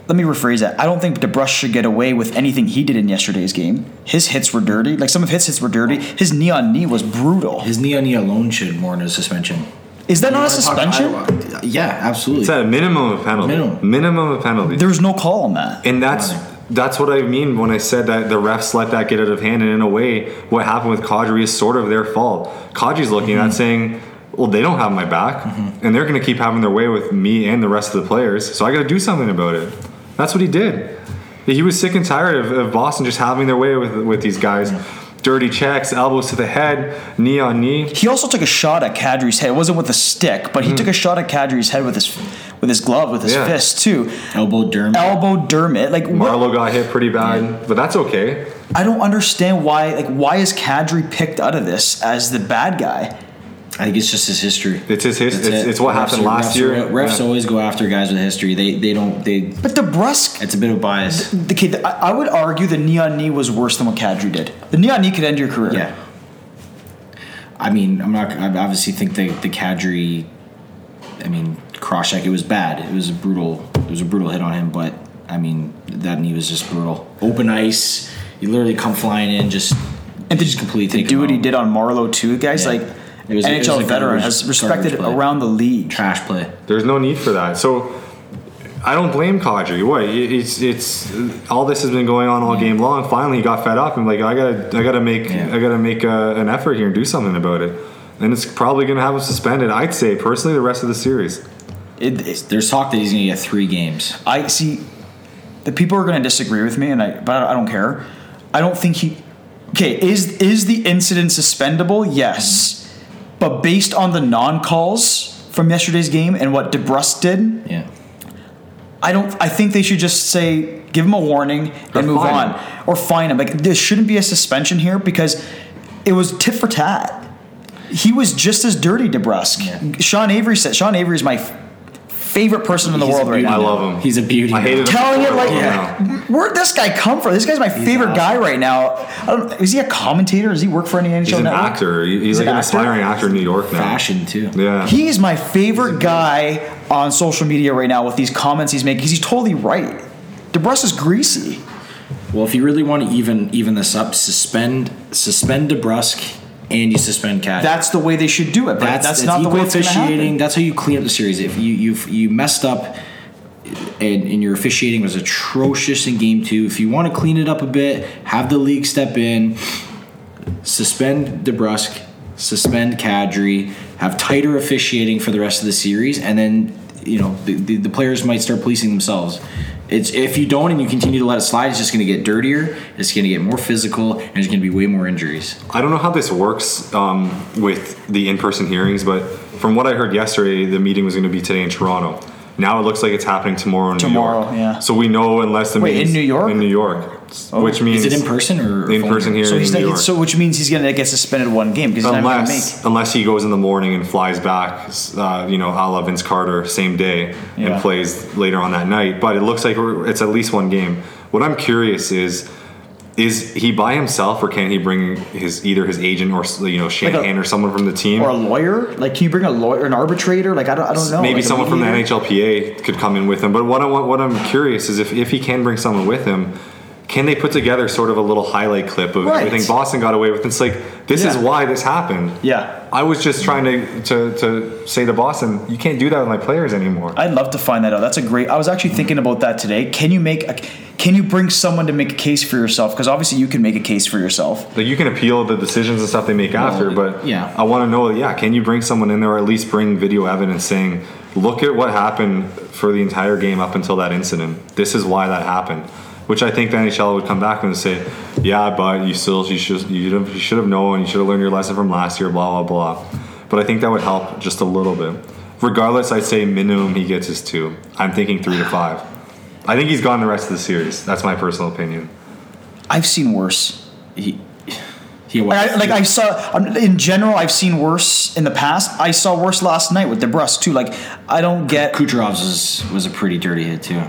let me rephrase that. I don't think DeBrusk should get away with anything he did in yesterday's game. His hits were dirty. Like some of his hits were dirty. His knee on knee was brutal. His knee on knee alone should warrant a suspension. Is that not a You wanna talk- suspension? Yeah, absolutely. It's at a minimum of penalty. Minimum. Minimum of penalty. There's no call on that. And that's that's what I mean when I said that the refs let that get out of hand. And in a way, what happened with Kadri is sort of their fault. Kadri's looking Mm-hmm. at saying, "Well, they don't have my back, and they're going to keep having their way with me and the rest of the players. So I got to do something about it." That's what he did. He was sick and tired of, of Boston just having their way with with these guys. Dirty checks, elbows to the head, knee on knee. He also took a shot at Kadri's head. It wasn't with a stick, but he mm-hmm. took a shot at Kadri's head with his with his glove, with his Yeah. fist too. Elbow Dermott. Elbow Dermott. Like what, got hit pretty bad, but that's okay. I don't understand why. Like why is Kadri picked out of this as the bad guy? I think it's just his history. It's his his. That's It's, it. it's what Refs happened are- last refs year. are- refs Yeah. always go after guys with history. They they don't they. But DeBrusk. It's a bit of bias. The kid, I I would argue the knee on knee was worse than what Kadri did. The knee on knee could end your career. Yeah. I mean, I'm not. I obviously think the the Kadri. I mean, cross check. It was bad. It was a brutal. It was a brutal hit on him. But I mean, that knee was just brutal. Open ice. You literally come flying in, just And to, just completely to take do him what he did on Marleau too, guys. Yeah. Like It was- it was NHL a veteran garbage- has respected around the league. trash play. There's no need for that. So I don't blame Kadri. What? It's it's all this has been going on all game long. Finally, he got fed up and like I gotta I gotta make Yeah. I gotta make a, an effort here and do something about it. And it's probably gonna have him suspended. I'd say personally the rest of the series. It, it, There's talk that he's going to get three games. I see. The people are going to disagree with me, and I but I don't care. I don't think he. Okay, is is the incident suspendable? Yes, but based on the non calls from yesterday's game and what DeBrusk did, Yeah. I don't. I think they should just say give him a warning Or and move on, him. or fine him. Like there shouldn't be a suspension here because it was tit for tat. He was just as dirty, DeBrusk. Yeah. Sean Avery said. Sean Avery is my favorite person in the He's world a right beauty now. I love him. He's a beauty. I hated him. telling it before, like I love him now. where'd this guy come from? This guy's my favorite awesome. guy right now. I don't, is he a commentator? Does he work for any NHL He's an network? actor. He- He's, He's like an an actor? aspiring actor in New York now. Fashion too. Yeah. He is my favorite guy on social media right now with these comments he's making he's totally right. DeBrusk is greasy. Well, if you really want to even even this up, suspend suspend DeBrusk and you suspend Cat. That's the way they should do it, but that's, that's, not the way it's officiating. That's how you clean up the series. If you you you messed up and, and your officiating was atrocious in game two, if you want to clean it up a bit, have the league step in, suspend DeBrusk, suspend Kadri, have tighter officiating for the rest of the series, and then you know the, the, the players might start policing themselves. It's if you don't and you continue to let it slide, it's just going to get dirtier. It's going to get more physical, and there's going to be way more injuries. I don't know how this works um, with the in-person hearings, but from what I heard yesterday, the meeting was going to be today in Toronto. Now it looks like it's happening tomorrow in Tomorrow, New York. yeah. So we know unless the Wait, in New York? In New York, which means Is it in person or in person here So in he's New not, York. so which means he's going to get suspended one game because he's not unless make. unless he goes in the morning and flies back, uh, you know, a la Vince Carter, same day, Yeah. and plays later on that night. But it looks like we're, it's at least one game. What I'm curious is, is he by himself or can he bring his either his agent or you know Shanahan or someone from the team? Or a lawyer? Like, can you bring a lawyer, an arbitrator? Like, I don't, I don't know. Maybe Like someone from the? NHLPA could come in with him. But what I want, what I'm curious is if, if he can bring someone with him, can they put together sort of a little highlight clip of Right. everything Boston got away with? It's like this is why this happened. Yeah. I was just trying to, to to say to Boston, you can't do that with my players anymore. I'd love to find that out. That's a great. I was actually thinking about that today. Can you make? A, can you bring someone to make a case for yourself? Because obviously you can make a case for yourself. Like you can appeal the decisions and stuff they make after, but yeah. I want to know, yeah, can you bring someone in there or at least bring video evidence saying, look at what happened for the entire game up until that incident. This is why that happened. Which I think the NHL would come back and say, yeah, but you still you should you should have, you should have known, you should have learned your lesson from last year, blah blah blah. But I think that would help just a little bit. Regardless, I'd say minimum he gets his two. I'm thinking three to five. I think he's gone the rest of the series. That's my personal opinion. I've seen worse. He, he Like I, like I saw um, in general, I've seen worse in the past. I saw worse last night with DeBrusk too. Like I don't get. Kucherov's was, was a pretty dirty hit too.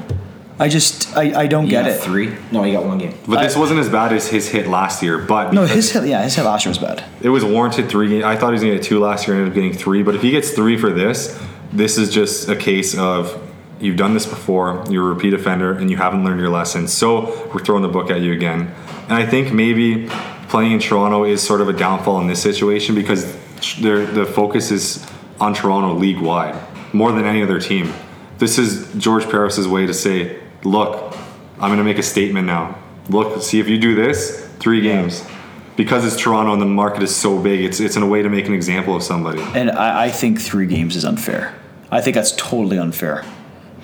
I just I, I don't He get got it. Three? No, he got one game. But this wasn't as bad as his hit last year. But No, his hit. Yeah, his hit last year was bad. It was warranted three. I thought he was going to get two last year, ended up getting three. But if he gets three for this, this is just a case of you've done this before, you're a repeat offender, and you haven't learned your lesson. So we're throwing the book at you again. And I think maybe playing in Toronto is sort of a downfall in this situation because their the focus is on Toronto league wide more than any other team. This is George Parros's way to say, look, I'm going to make a statement now. Look, see if you do this, three games. Because it's Toronto and the market is so big, it's it's in a way to make an example of somebody. And I, I think three games is unfair. I think that's totally unfair.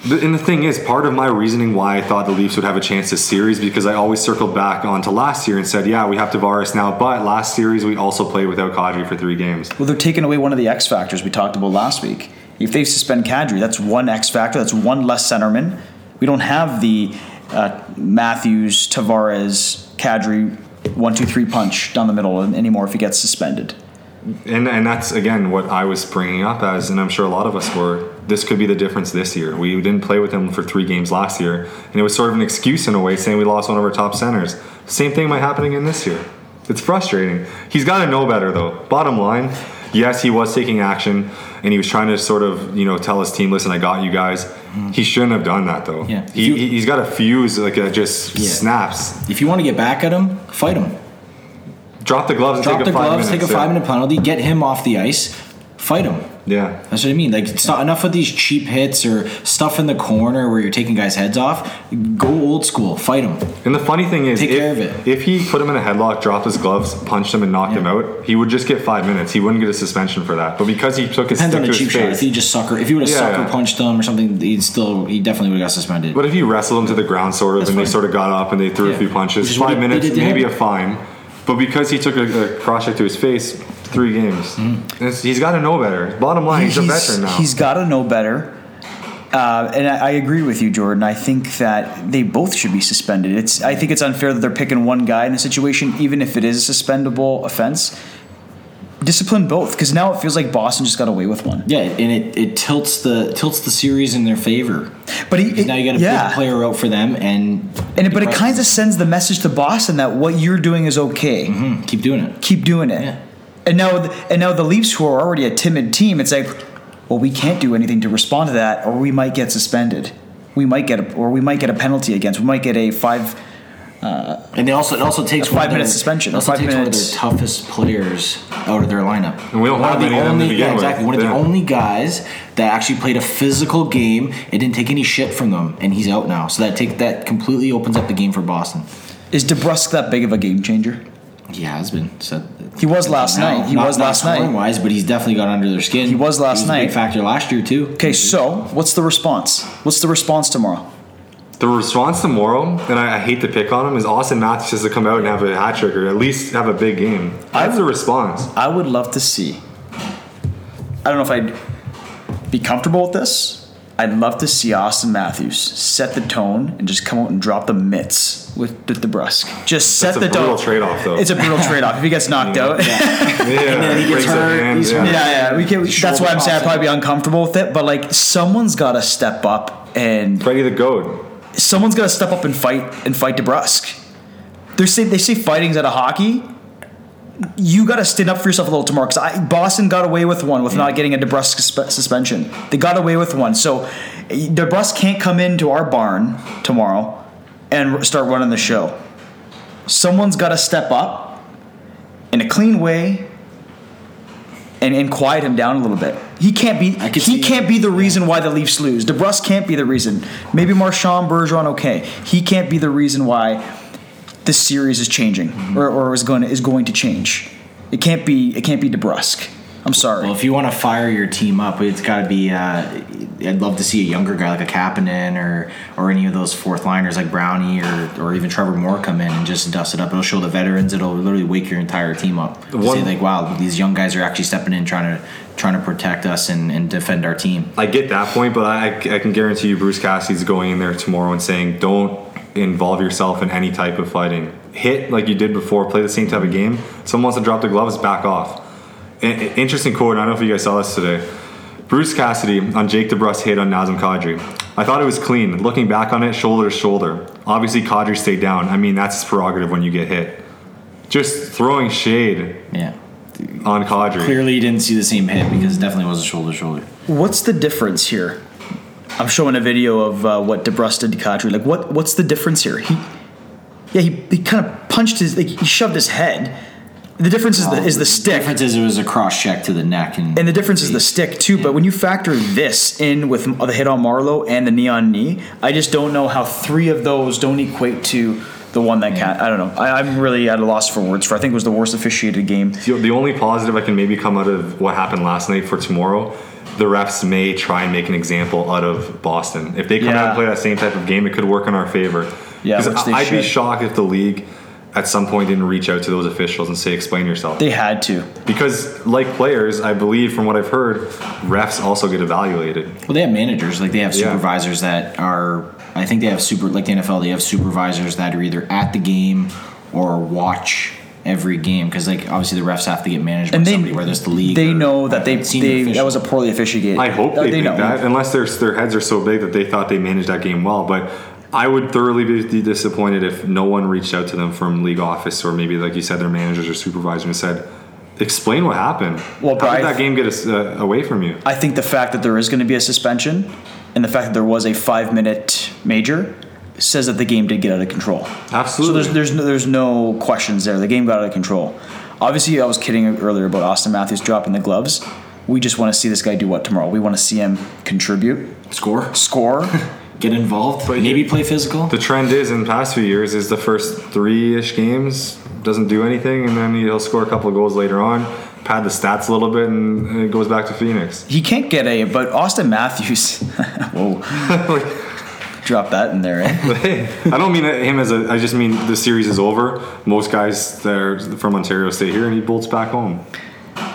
The, and the thing is, part of my reasoning why I thought the Leafs would have a chance this series because I always circled back onto last year and said, yeah, we have Tavares now, but last series we also played without Kadri for three games. Well, they're taking away one of the X factors we talked about last week. If they suspend Kadri, that's one X factor. That's one less centerman. We don't have the uh, Matthews, Tavares, Kadri one two three punch down the middle anymore if he gets suspended. And and that's again what I was bringing up as, and I'm sure a lot of us were. This could be the difference this year. We didn't play with him for three games last year, and it was sort of an excuse in a way, saying we lost one of our top centers. Same thing might happen again this year. It's frustrating. He's got to know better, though. Bottom line, yes, he was taking action, and he was trying to sort of you know tell his team, "Listen, I got you guys." Mm-hmm. He shouldn't have done that, though. Yeah. He, you- he- he's got a fuse like that just Yeah. snaps. If you want to get back at him, fight him. Drop the gloves and Drop take the a five gloves, minutes. take a yeah. five minute penalty, get him off the ice, fight him. Yeah. That's what I mean. Like it's not enough of these cheap hits or stuff in the corner where you're taking guys' heads off. Go old school, fight them. And the funny thing is, Take if, care of it. if he put him in a headlock, dropped his gloves, punched him, and knocked him out, he would just get five minutes. He wouldn't get a suspension for that. But because he took his Depends stick on to a cheap his shot. If he just sucker, if he would have Yeah, sucker yeah. punched him or something, he'd still, he definitely would have got suspended. but if he wrestled him to the ground, sort of, That's and they sort of got up and they threw Yeah. a few punches, five minutes, maybe him. a fine. But because he took a, a cross check to his face, three games. Mm-hmm. It's- He's got to know better. Bottom line, he's, a veteran now. He's got to know better. Uh, and I, I agree with you, Jordan. I think that they both should be suspended. It's I think it's unfair that they're picking one guy in a situation, even if it is a suspendable offense. Discipline both, because now it feels like Boston just got away with one. yeah, and it, it tilts the tilts the series in their favor. But he, Because now you got a yeah. big player out for them, and and it, but it kind of sends the message to Boston that what you're doing is okay. Mhm, keep doing it. Keep doing it. Yeah. And now, and now the Leafs, who are already a timid team, it's like, well, we can't do anything to respond to that, or we might get suspended. We might get, a, or we might get a penalty against. We might get a five. Uh, and they also it also takes A five-minute their- suspension, It also a five takes one of minutes- their toughest players out of their lineup. And we don't one have of the many of to only, begin yeah, with. exactly. One of Yeah. the only guys that actually played a physical game and didn't take any shit from them, and he's out now. So that take that completely opens up the game for Boston. Is DeBrusk that big of a game changer? He has been. So He was last night. He was last night. Wise, but he's definitely got under their skin. He was last a night. big factor last year too. Okay, so what's the response? What's the response tomorrow? The response tomorrow, and I, I hate to pick on him, is Auston Matthews has to come out and have a hat trick or at least have a big game. That's the response. I would love to see. I don't know if I'd be comfortable with this. I'd love to see Auston Matthews set the tone and just come out and drop the mitts with the DeBrusk. Just set That's a the brutal tone. trade-off, though. It's a brutal trade-off. If he gets knocked out, *laughs* yeah, Yeah, he gets hurt, he's yeah. yeah, we can. That's why I'm saying I'd probably be uncomfortable with it. But like, someone's got to step up and Freddie the Goat. someone's got to step up and fight and fight DeBrusk. they say they say fighting's out of hockey. You got to stand up for yourself a little tomorrow because Boston got away with one with not getting a DeBrusk suspension. They got away with one, so DeBrusk can't come into our barn tomorrow and start running the show. Someone's got to step up in a clean way and, and quiet him down a little bit. He can't be could he can't be the reason why the Leafs lose. DeBrusk can't be the reason. Maybe Marchand Bergeron okay. He can't be the reason why this series is changing or, or is going to, is going to change. It can't be it can't be DeBrusk. I'm sorry. Well, if you want to fire your team up, it's got to be. Uh, I'd love to see a younger guy like a Kapanen or or any of those fourth liners like Brownie or, or even Trevor Moore come in and just dust it up. It'll show the veterans. It'll literally wake your entire team up. To One- say like, wow, these young guys are actually stepping in, trying to trying to protect us and, and defend our team. I get that point, but I, I can guarantee you Bruce Cassidy's going in there tomorrow and saying, don't involve yourself in any type of fighting. Hit like you did before, play the same type of game. Someone wants to drop the gloves, back off. I- I- interesting quote, I don't know if you guys saw this today. Bruce Cassidy on Jake DeBrusk hit on Nazem Kadri. I thought it was clean. Looking back on it, shoulder to shoulder. Obviously, Kadri stayed down. I mean, that's his prerogative when you get hit. Just throwing shade Yeah. on Kadri. Clearly, you didn't see the same hit because it definitely was a shoulder to shoulder. What's the difference here? I'm showing a video of uh, what DeBrusk did to Kadri. Like, what what's the difference here? He, yeah, he, he kind of punched his, like, he shoved his head. The difference is the is the stick, difference is it was a cross check to the neck, and, and the difference is the stick too. But when you factor this in with the hit on Marleau and the knee on knee, I just don't know how three of those don't equate to the one that can I don't know. I, I'm really at a loss for words. For I think it was the worst officiated game. The the only positive I can maybe come out of what happened last night for tomorrow, the refs may try and make an example out of Boston. If they come out and play that same type of game, it could work in our favor. Yeah, 'Cause which they I'd be shocked if the league at some point didn't reach out to those officials and say, explain yourself. They had to. because, like players, I believe from what I've heard, refs also get evaluated. Well, they have managers, like they have Yeah. supervisors that are. I think they have super, like the NFL, they have supervisors that are either at the game or watch every game because, like, obviously the refs have to get managed And by they somebody, whether it's the league. They or know that they, senior they that was a poorly officiated. I hope they, think know. that, unless their their heads are so big that they thought they managed that game well. But I would thoroughly be disappointed if no one reached out to them from league office or maybe, like you said, their managers or supervisors and said, "Explain what happened. Well, How did Bri- that game get us uh, away from you?" I think the fact that there is going to be a suspension and the fact that there was a five minute major says that the game did get out of control. Absolutely. So there's there's no, there's no questions there. The game got out of control. Obviously, I was kidding earlier about Auston Matthews dropping the gloves. We just want to see this guy do what tomorrow? We want to see him contribute, score, score. *laughs* get involved, maybe play physical. the trend is in the past few years is the first three-ish games doesn't do anything, and then he'll score a couple of goals later on, pad the stats a little bit, and it goes back to Phoenix. He can't get a, but Auston Matthews. *laughs* whoa, like, *laughs* drop that in there. Eh? *laughs* I don't mean him as a. I just mean the series is over. Most guys that are from Ontario stay here, and he bolts back home.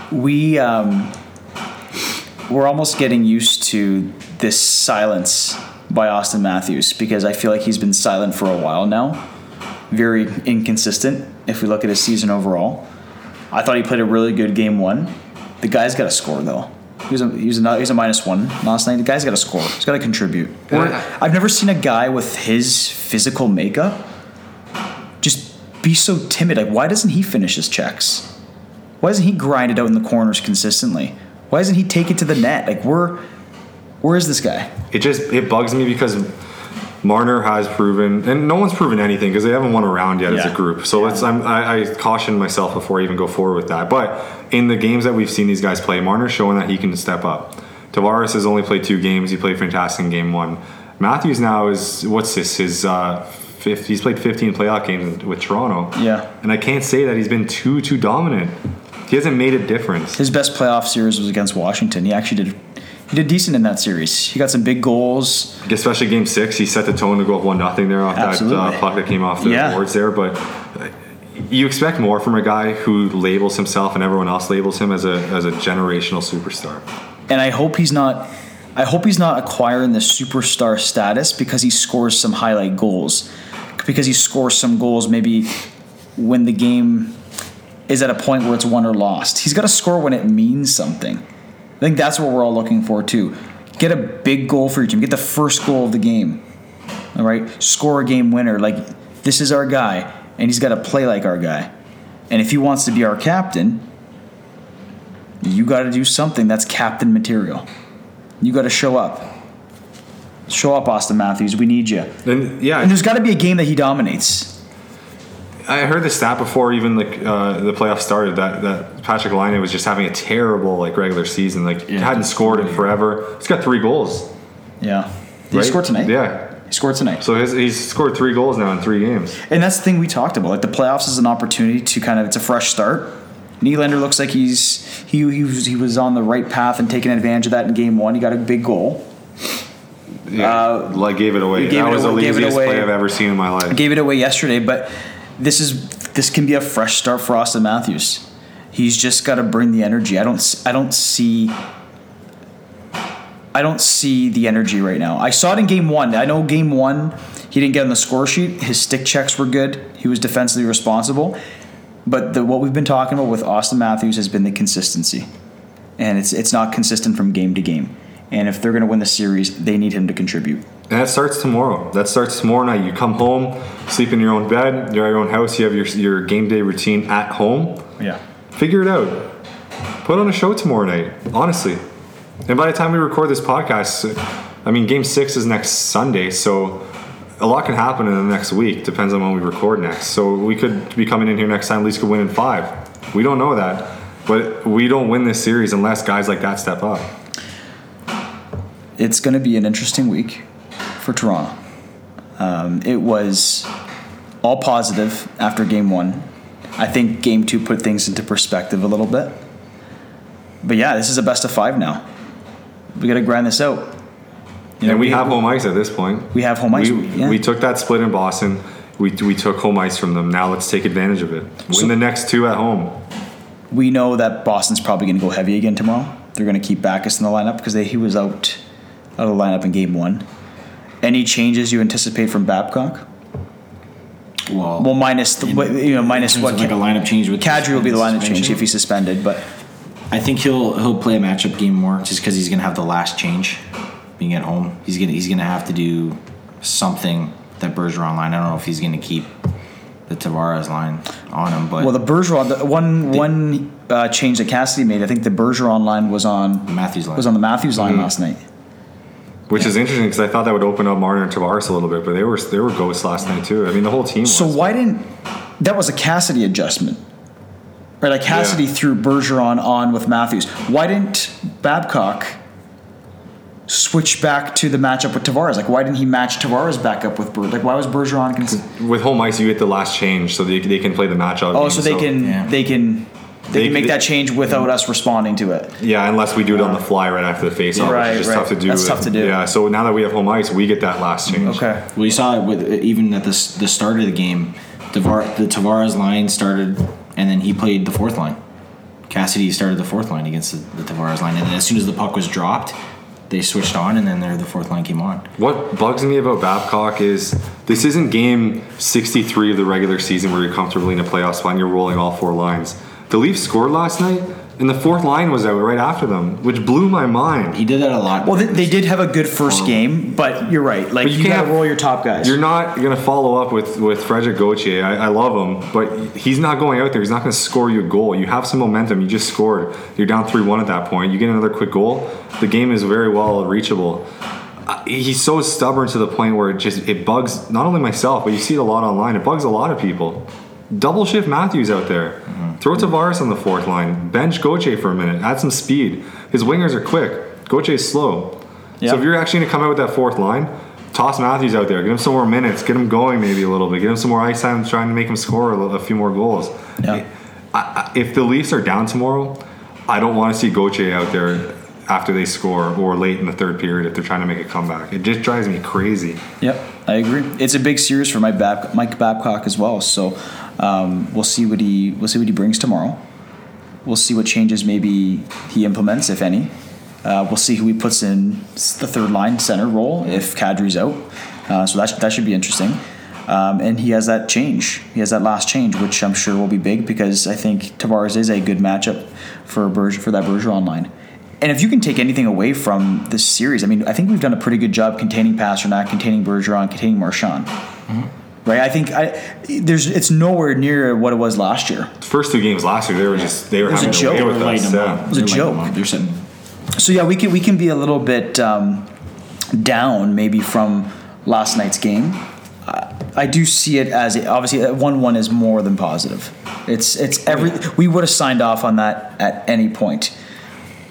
we um, we're almost getting used to this silence by Auston Matthews because I feel like he's been silent for a while now. Very inconsistent if we look at his season overall. I thought he played a really good game one. The guy's got to score though. He was a, he's a, he's a minus one last night. The guy's got to score. He's got to contribute. Or- I've never seen a guy with his physical makeup just be so timid. Like, why doesn't he finish his checks? Why doesn't he grind it out in the corners consistently? Why doesn't he take it to the net? Like, where, where is this guy? It just it bugs me because Marner has proven, and no one's proven anything because they haven't won a round yet as a group. So let's I'm, I, I caution myself before I even go forward with that. But in the games that we've seen these guys play, Marner's showing that he can step up. Tavares has only played two games. He played fantastic in game one. Matthews now is what's this his uh, fifth? He's played 15 playoff games with Toronto. Yeah. and I can't say that he's been too too dominant. He hasn't made a difference. His best playoff series was against Washington. He actually did, he did decent in that series. He got some big goals. especially game six, he set the tone to go up one nothing there off Absolutely. that uh, puck that came off the Yeah. boards there. But uh, you expect more from a guy who labels himself and everyone else labels him as a as a generational superstar. and I hope he's not. I hope he's not acquiring the superstar status because he scores some highlight goals, because he scores some goals maybe when the game is at a point where it's won or lost. He's got to score when it means something. I think that's what we're all looking for too. Get a big goal for your team. Get the first goal of the game. All right, score a game winner. Like this is our guy. and he's got to play like our guy. And if he wants to be our captain, you got to do something that's captain material. You got to show up. Show up, Auston Matthews. We need you. And yeah, And there's got to be a game that he dominates. I heard the stat before even like uh, the playoffs started that that Patrik Laine was just having a terrible like regular season. Like he Yeah. hadn't scored in forever. He's got three goals. Yeah. Did he right? score tonight? Yeah. He scored tonight. So his, he's scored three goals now in three games. And that's the thing we talked about. Like the playoffs is an opportunity to kind of it's a fresh start. Nylander looks like he's he he was, he was on the right path and taking advantage of that in game one. He got a big goal. Yeah, Uh, like gave it away. gave that it was away- the laziest play I've ever seen in my life. Gave it away yesterday, but this is this can be a fresh start for Auston Matthews. He's just got to bring the energy. I don't I don't see I don't see the energy right now. I saw it in game one. I know game one he didn't get on the score sheet. His stick checks were good. He was defensively responsible. But the, what we've been talking about with Auston Matthews has been the consistency, and it's it's not consistent from game to game. And if they're going to win the series, they need him to contribute. And that starts tomorrow. That starts tomorrow night. You come home, sleep in your own bed, you're at your own house. You have your your game day routine at home. Yeah. Figure it out. Put on a show tomorrow night. Honestly. And by the time we record this podcast, I mean, game six is next Sunday, so a lot can happen in the next week. Depends on when we record next. So we could be coming in here next time. Leafs could win in five. We don't know that, but we don't win this series unless guys like that step up. It's going to be an interesting week for Toronto. Um, it was all positive after game one. I think game two put things into perspective a little bit. But yeah, this is a best of five now. We got to grind this out. You and we, have home ice at this point. we have home ice, We, yeah. we took that split in Boston. We, we took home ice from them. Now let's take advantage of it. Win So- the next two at home. we know that Boston's probably going to go heavy again tomorrow. They're going to keep Backes in the lineup because he was out of the lineup in game one. Any changes you anticipate from Babcock? Well, Well, minus the, what- you know minus what like a lineup change with Kadri will be the lineup change if he's suspended, but I think he'll he'll play a matchup game more just because he's gonna have the last change, being at home. He's gonna he's gonna have to do something that Bergeron line. I don't know if he's gonna keep the Tavares line on him, but well, the Bergeron the one one uh, change that Cassidy made, I think the Bergeron line was on Matthews line was on the Matthews line last night. Which is interesting because I thought that would open up Marner and Tavares a little bit, but they were they were ghosts last night too. I mean, the whole team. So was. why didn't that was a Cassidy adjustment? Right, like Cassidy Yeah. threw Bergeron on with Matthews. Why didn't Babcock switch back to the matchup with Tavares? Like, why didn't he match Tavares back up with Ber? Like, why was Bergeron? Cons- with home ice, you get the last change, so they, they can play the matchup. oh, game, so they can yeah. they can they, They- can make they- that change without us responding to it. Yeah, unless we do it on the fly right after the face off, Right, which is right. tough to do. That's tough to do. Yeah, so now that we have home ice, we get that last change. Okay. well, you saw it with even at the the start of the game, Tavar, the Tavares line started, and then he played the fourth line. Cassidy started the fourth line against the, the Tavares line, and then as soon as the puck was dropped, they switched on, and then their the fourth line came on. What bugs me about Babcock is this isn't game 63 of the regular season where you're comfortably in a playoff spot and you're rolling all four lines. The Leafs scored last night, and the fourth line was out right after them, which blew my mind. He did that a lot. Well, they, they did have a good first game, but you're right. Like you you, got can't- roll your top guys. You're not going to follow up with, with Frederik Gauthier. I, I love him, but he's not going out there. He's not going to score you a goal. You have some momentum. You just scored. You're down 3 1 at that point. You get another quick goal. The game is very well reachable. Uh, He's so stubborn to the point where it just it bugs not only myself, but you see it a lot online. It bugs a lot of people. Double shift Matthews out there. Mm-hmm. Throw Tavares on the fourth line. Bench Gauthier for a minute. Add some speed. His wingers are quick. Gauthier's slow. Yeah. So if you're actually going to come out with that fourth line, toss Matthews out there. Get him some more minutes. Get him going maybe a little bit. Get him some more ice time, trying to make him score a, little- a few more goals. Yeah. I, I, if the Leafs are down tomorrow, I don't want to see Gauthier out there after they score or late in the third period if they're trying to make a comeback. It just drives me crazy. Yep, I agree. It's a big series for Mike, Bab- Mike Babcock as well. So um, we'll see what he we'll see what he brings tomorrow. We'll see what changes maybe he implements, if any. Uh, we'll see who he puts in the third line center role if Kadri's out. Uh, so that, sh- that should be interesting. Um, and he has that change. He has that last change, which I'm sure will be big because I think Tavares is a good matchup for Berge, for that Bergeron line. And if you can take anything away from this series, I mean, I think we've done a pretty good job containing Pastrnak, containing Bergeron, containing Marchand. Right? I think I there's it's nowhere near what it was last year. First two games last year, they were just they were was a joke. a way They with They're us. Yeah. up. was a They're lighting joke. They're setting. So yeah, we can we can be a little bit um, down maybe from last night's game. I, I do see it as obviously one one is more than positive. It's it's every we would have signed off on that at any point.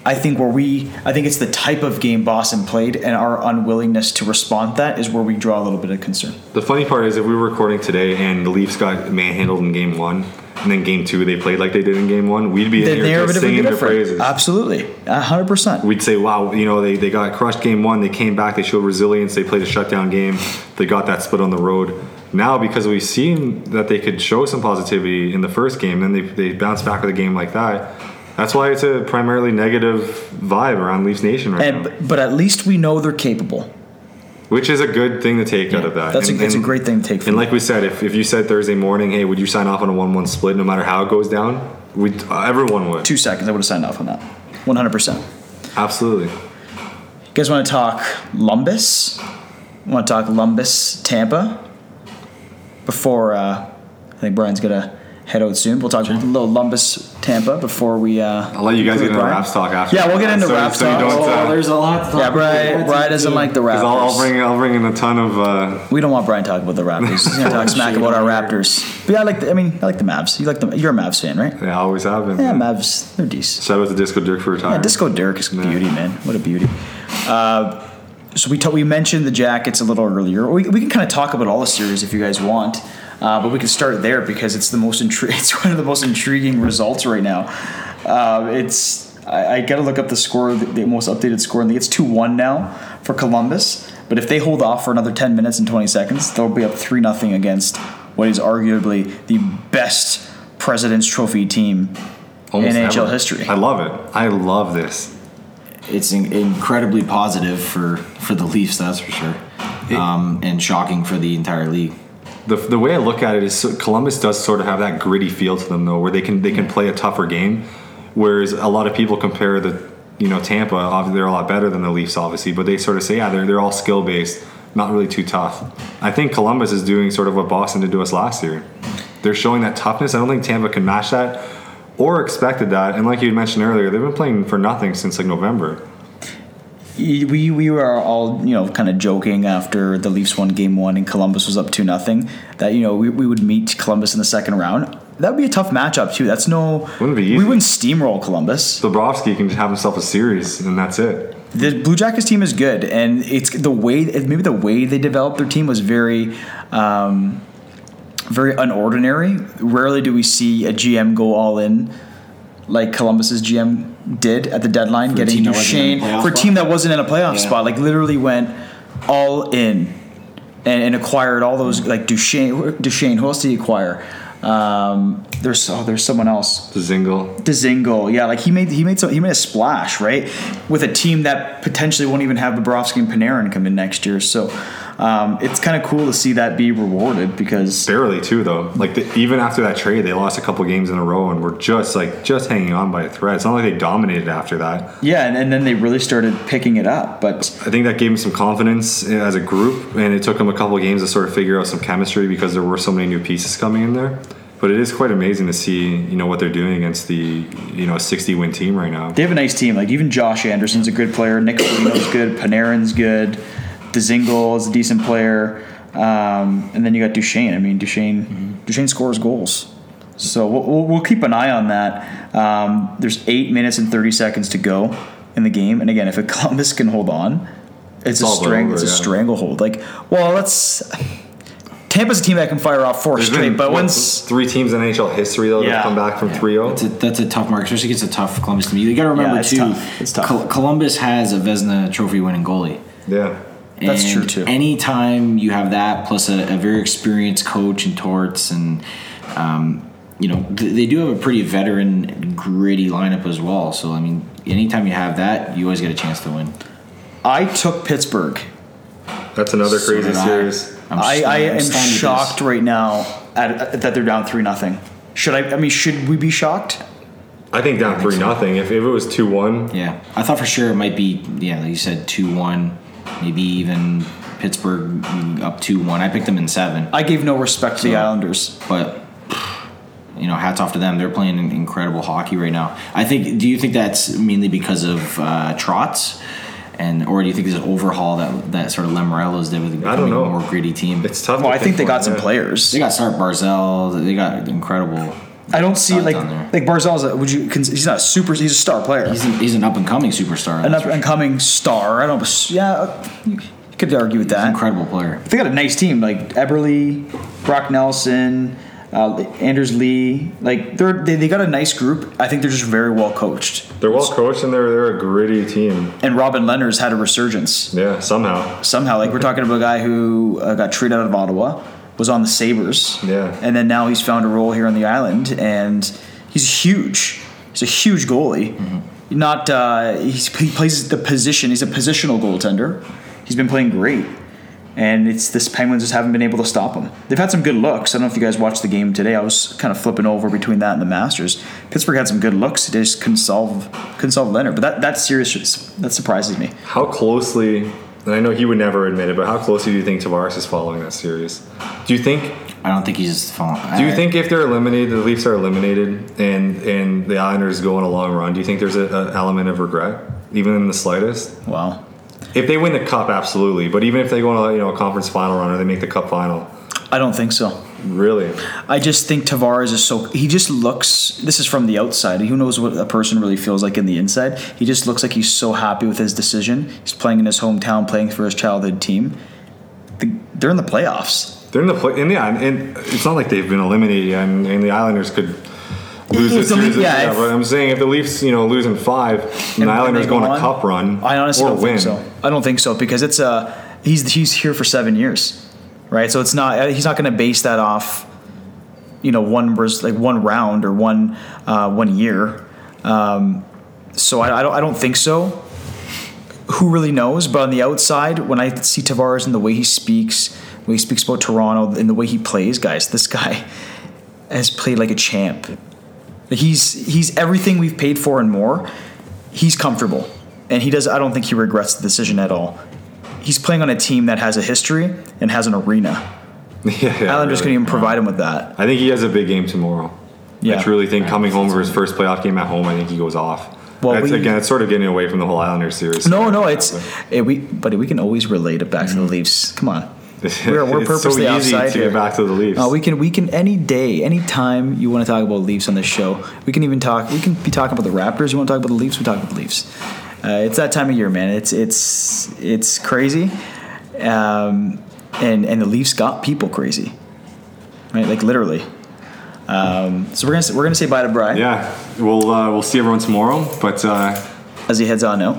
I think where we I think it's the type of game Boston played and our unwillingness to respond to that is where we draw a little bit of concern. The funny part is, if we were recording today and the Leafs got manhandled in game one, and then game two they played like they did in game one, we'd be in here just singing their praises. Absolutely, hundred percent. We'd say, wow, you know, they, they got crushed game one. They came back. They showed resilience. They played a shutdown game. They got that split on the road. Now, because we've seen that they could show some positivity in the first game, then they, they bounce back with a game like that. That's why it's a primarily negative vibe around Leafs Nation right now. But at least we know they're capable. Which is a good thing to take out of that. That's a- it's a great thing to take from And like we said, if, if you said Thursday morning, hey, would you sign off on a one-one split no matter how it goes down? We uh, everyone would. Two seconds, I would have signed off on that. One hundred percent. Absolutely. You guys want to talk Lumbus? Want to talk Lumbus Tampa? Before uh, I think Brian's gonna head out soon. We'll talk a little Lumbus Tampa before we. Uh, I'll let you guys get into Brian. Raps talk after. Yeah, we'll get into So- Raps so you talk. don't, uh, Oh, there's a lot. To talk Yeah, Brian. Brian doesn't like the Raptors. 'cause I'll, I'll bring I'll bring in a ton of. Uh, we don't want Brian talking about the Raptors. He's gonna *laughs* talk smack about our Raptors. But yeah, I like. The, I mean, I like the Mavs. You like the? You're a Mavs fan, right? yeah, I always have been. Yeah, Mavs. They're decent. Shout out to Disco Dirk for retiring. Yeah, Disco Dirk is beauty, man. What a beauty. Uh, so we ta- we mentioned the Jackets a little earlier. We, we can kind of talk about all the series if you guys want, uh, but we can start there because it's the most intri- *laughs* It's one of the most intriguing results right now. Uh, it's I, I got to look up the score, the, the most updated score in the. It's two one now for Columbus. But if they hold off for another ten minutes and twenty seconds, they'll be up three nothing against what is arguably the best President's Trophy team Almost in NHL ever. history. I love it. I love this. It's in- incredibly positive for for the Leafs, that's for sure, um, and shocking for the entire league. The, the way I look at it is so Columbus does sort of have that gritty feel to them though, where they can they can play a tougher game, whereas a lot of people compare the you know Tampa. They're a lot better than the Leafs, obviously, but they sort of say yeah they're they're all skill based, not really too tough. I think Columbus is doing sort of what Boston did to us last year. They're showing that toughness. I don't think Tampa can match that or expected that. And like you mentioned earlier, they've been playing for nothing since like November. We we were all you know kind of joking after the Leafs won Game One and Columbus was up two nothing that you know we, we would meet Columbus in the second round. That would be a tough matchup too. That's no. Wouldn't be We wouldn't steamroll Columbus. Bobrovsky can just have himself a series, and that's it. The Blue Jackets team is good, and it's the way maybe the way they developed their team was very. Um, very unordinary. Rarely do we see a GM go all in like Columbus's GM did at the deadline, a getting Duchene for a team that wasn't in a playoff Yeah. spot. Like literally went all in and, and acquired all those like Duchene. Duchene, who else did he acquire? Um, there's oh, there's someone else. The Zingle. Dzingel, yeah, like he made he made so he made a splash right with a team that potentially won't even have Bobrovsky and Panarin come in next year. So um, it's kind of cool to see that be rewarded because Barely too though. Like the, even after that trade, they lost a couple games in a row and were just like just hanging on by a thread. It's not like they dominated after that. yeah, and, and then they really started picking it up. But I think that gave them some confidence as a group, and it took them a couple games to sort of figure out some chemistry because there were so many new pieces coming in there. But it is quite amazing to see, you know, what they're doing against the, you know, 60 win team right now. they have a nice team. Like even Josh Anderson's a good player. Nick Foligno's good. Panarin's good. Dzingel is a decent player. Um, and then you got Duchene. I mean, Duchene Duchene scores goals. So we'll, we'll, we'll keep an eye on that. Um, there's eight minutes and 30 seconds to go in the game. And again, if a *laughs* Columbus can hold on, it's, a all strang- over, it's a stranglehold. Like, well, let's. Tampa's a team that can fire off four There's straight, been, but once three teams in NHL history though that Yeah. have come back from 3-0. That's a, that's a tough mark, especially against a tough Columbus team. You got to remember Yeah, it's too. tough. It's tough. Col- Columbus has a Vezina Trophy winning goalie. Yeah. That's And true, too. Anytime you have that, plus a, a very experienced coach and Torts, and um, you know th- they do have a pretty veteran, gritty lineup as well. So I mean, anytime you have that, you always get a chance to win. I took Pittsburgh That's another So crazy did I. series. I'm I, st- I I'm am shocked right now at, at- that they're down three nothing. Should I? I mean, should we be shocked? I think down 3 nothing. If, if it was 2-1, Yeah, I thought for sure it might be yeah, like you said, two one, maybe even Pittsburgh up two one. I picked them in seven, I gave no respect to the Islanders. but you know, hats off to them. They're playing incredible hockey right now. I think. Do you think that's mainly because of uh, Trotz? And or do you think there's an overhaul that that sort of Lamoriello's did with I becoming don't know. a more gritty team? It's tough. Well, to I think they got pinpoint, some yeah. players. They got Start Barzal. They got incredible. I don't see like on like Barzal's. A, would you? cons- He's not a super. He's a star player. He's an, he's an up and coming superstar. an up and coming star. I don't. Yeah, you could argue with sure. that. incredible player. They got a nice team like Eberle, Brock Nelson, uh, Anders Lee. Like they're they, they got a nice group. I think they're just very well coached. They're well coached and they're they're a gritty team. And Robin Lehner's had a resurgence Yeah, somehow. somehow. Like we're talking about a guy who uh, got traded out of Ottawa, was on the Sabres, Yeah. and then now he's found a role here on the island, and he's huge. He's a huge goalie. Not uh, he's, he plays the position. He's a positional goaltender. He's been playing great, and it's this Penguins just haven't been able to stop him. They've had some good looks. I don't know if you guys watched the game today. I was kind of flipping over between that and the Masters. Pittsburgh had some good looks. They just couldn't solve couldn't solve Lehner. But that that's serious. That surprises me. How closely, and I know he would never admit it, but how closely do you think Tavares is following that series? Do you think? I don't think he's following. Do you think if they're eliminated, the Leafs are eliminated, and and the Islanders go on a long run? Do you think there's an element of regret, even in the slightest? Well, If they win the cup, absolutely. But even if they go on a you know a conference final run or they make the cup final, I don't think so. Really, I just think Tavares is so. He just looks. This is from the outside. Who knows what a person really feels like in the inside? He just looks like he's so happy with his decision. He's playing in his hometown, playing for his childhood team. The, they're in the playoffs. they're in the play. And yeah, and, and it's not like they've been eliminated, and, and the Islanders could. Lose this *laughs* the series, yeah, yeah, but I'm saying if the Leafs, you know, lose in five, and, And the Islanders go on a cup run, I honestly or don't win. think so. I don't think so because it's a he's he's here for seven years, right? So it's not he's not going to base that off, you know, one like one round or one uh, one year. Um, so I, I don't I don't think so. Who really knows? But on the outside, when I see Tavares and the way he speaks, way he speaks about Toronto and the way he plays, guys, this guy has played like a champ. He's he's everything we've paid for and more. He's comfortable, and he does. I don't think he regrets the decision at all. He's playing on a team that has a history and has an arena. *laughs* yeah, yeah, Islanders can even provide him with that. I think he has a big game tomorrow. Yeah. I truly think coming home for his first playoff game at home, I think he goes off. Well, That's, we- again, it's sort of getting away from the whole Islanders series. No, no, it's eh, we, but we can always relate it back to the Leafs. Come on, *laughs* we're, we're It's purposely so easy outside to here. get back to the Leafs. Uh, we can we can any day, any time you want to talk about Leafs on this show. We can even talk. We can be talking about the Raptors. You want to talk about the Leafs? We talk about the Leafs. Uh, it's that time of year, man. It's it's it's crazy, um, and and the Leafs got people crazy, right? Like literally. Um, so we're gonna we're gonna say bye to Brian yeah, we'll uh, we'll see everyone tomorrow. But uh, as he heads on out.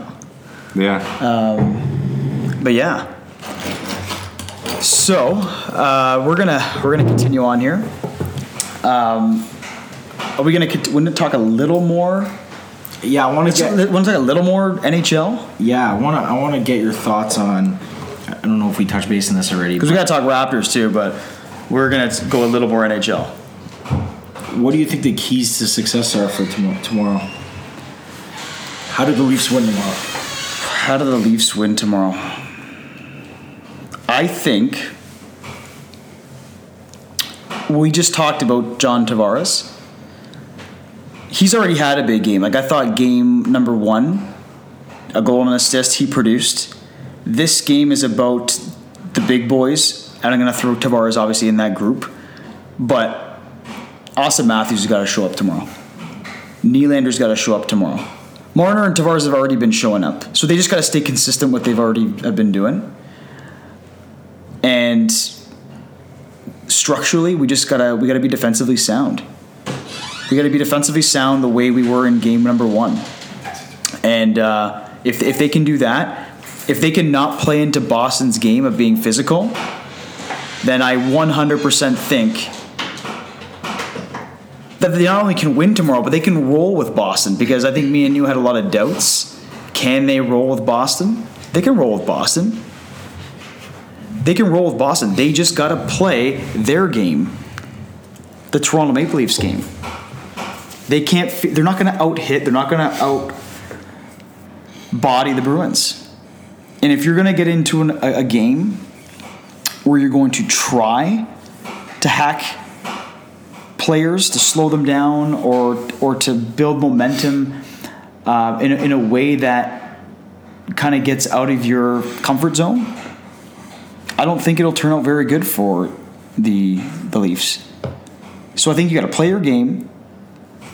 yeah, Um, But yeah. So uh, we're gonna we're gonna continue on here. Um, are we gonna want to talk a little more? Yeah, I want to get. To talk a little more NHL? Yeah, I want to. I want to get your thoughts on. I don't know if we touched base on this already. Because we but gotta talk Raptors too, but we're gonna go a little more NHL. What do you think the keys to success are for tomorrow? Tomorrow. How do the Leafs win tomorrow? How do the Leafs win tomorrow? I think we just talked about John Tavares. He's already had a big game. Like I thought, game number one, a goal and an assist he produced. This game is about the big boys, and I'm going to throw Tavares obviously in that group. But Auston Matthews has got to show up tomorrow. Nylander's got to show up tomorrow. Marner and Tavares have already been showing up, so they just got to stay consistent with what they've already have been doing. And structurally, we just gotta we gotta be defensively sound. We gotta be defensively sound the way we were in game number one. And uh, if if they can do that, if they can not play into Boston's game of being physical, then I 100% think that they not only can win tomorrow, but they can roll with Boston. Because I think me and you had a lot of doubts. Can they roll with Boston? They can roll with Boston. They can roll with Boston. They just got to play their game, the Toronto Maple Leafs game. They can't. They're not going to out hit. They're not going to out body the Bruins. And if you're going to get into an, a, a game where you're going to try to hack players to slow them down or or to build momentum uh, in, a, in a way that kind of gets out of your comfort zone, I don't think it'll turn out very good for the the Leafs. So I think you got to play your game.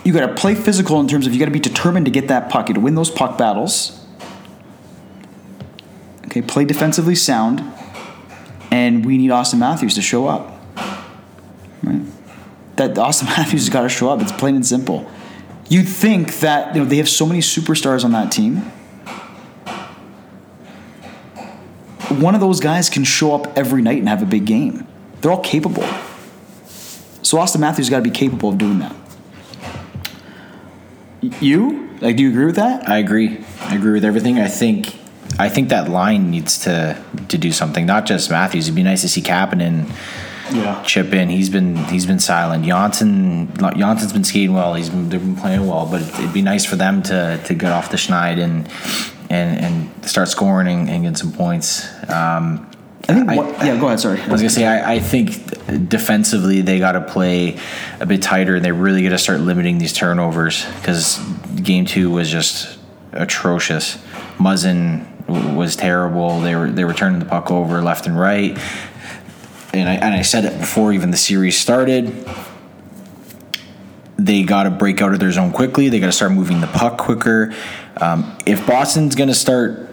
You got to play physical in terms of you got to be determined to get that puck, you to win those puck battles. Okay, play defensively sound, and we need Auston Matthews to show up. Right? That Auston *laughs* Matthews has got to show up. It's plain and simple. You'd think that you know they have so many superstars on that team. One of those guys can show up every night and have a big game. They're all capable. So Auston Matthews got to be capable of doing that. You like? Do you agree with that? I agree. I agree with everything. I think I think that line needs to to do something. Not just Matthews. It'd be nice to see Kapanen Yeah. chip in. He's been he's been silent. Johnsson Johnsson's been skating well. He's been they've been playing well. But it'd be nice for them to to get off the schneid and and and start scoring and, and get some points. Um, I think. I- what, yeah. Go ahead. Sorry. I was gonna say I, I think defensively they got to play a bit tighter and they really got to start limiting these turnovers because game two was just atrocious. Muzzin w- was terrible. They were they were turning the puck over left and right, and I and I said it before even the series started. They got to break out of their zone quickly. They got to start moving the puck quicker. Um, if Boston's going to start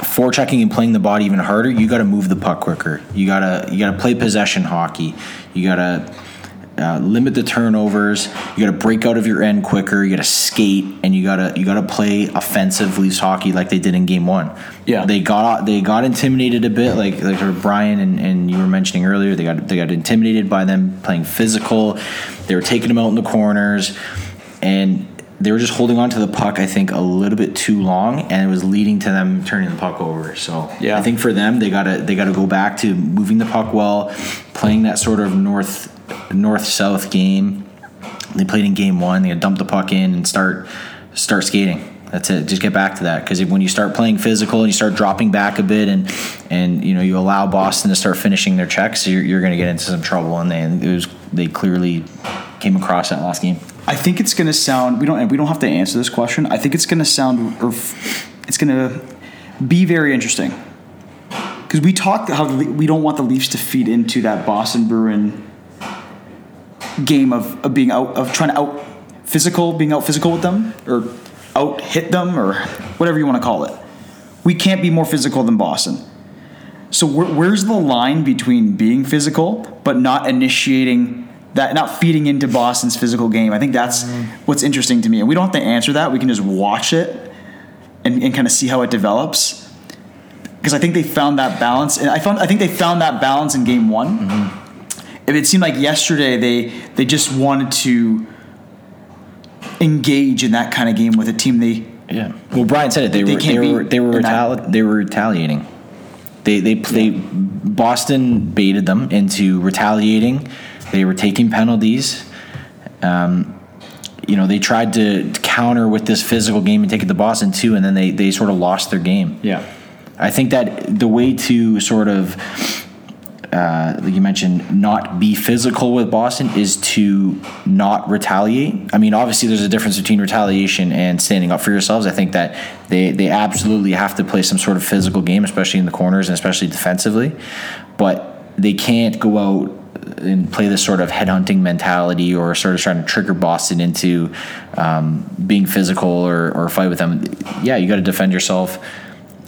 forechecking and playing the body even harder, you got to move the puck quicker. You gotta you gotta play possession hockey. You gotta uh, limit the turnovers. You gotta break out of your end quicker. You gotta skate and you gotta you gotta play offensive Leafs hockey like they did in Game One. Yeah. they got they got intimidated a bit, like like Brian and, and you were mentioning earlier. They got they got intimidated by them playing physical. They were taking them out in the corners, and they were just holding on to the puck, I think, a little bit too long, and it was leading to them turning the puck over. So Yeah. I think for them, they gotta they gotta go back to moving the puck well, playing that sort of north north south game. They played in game one. They dump the puck in and start start skating. That's it. Just get back to that because when you start playing physical and you start dropping back a bit and and you know you allow Boston to start finishing their checks, you're, you're going to get into some trouble. And they it was they clearly came across that last game. I think it's going to sound. We don't. We don't have to answer this question. I think it's going to sound. Or it's going to be very interesting because we talked how we don't want the Leafs to feed into that Boston Bruin game of, of being out of trying to out physical, being out physical with them or out hit them or whatever you want to call it. We can't be more physical than Boston. So where, where's the line between being physical but not initiating that, not feeding into Boston's physical game? I think that's mm-hmm. what's interesting to me, and we don't have to answer that. We can just watch it and, and kind of see how it develops. Because I think they found that balance, and I found I think they found that balance in Game One. Mm-hmm. If it seemed like yesterday they they just wanted to engage in that kind of game with a team they Yeah. Well, Brian said it. They, They were they were they were retali- they were retaliating. They they they Boston baited them into retaliating. They were taking penalties. Um, you know, they tried to counter with this physical game and take it to Boston too, and then they they sort of lost their game. yeah I think that the way to sort of, uh, like you mentioned, not be physical with Boston is to not retaliate. I mean, obviously, there's a difference between retaliation and standing up for yourselves. I think that they they absolutely have to play some sort of physical game, especially in the corners and especially defensively. But they can't go out and play this sort of headhunting mentality or sort of trying to trigger Boston into um, being physical or, or fight with them. Yeah, you got to defend yourself.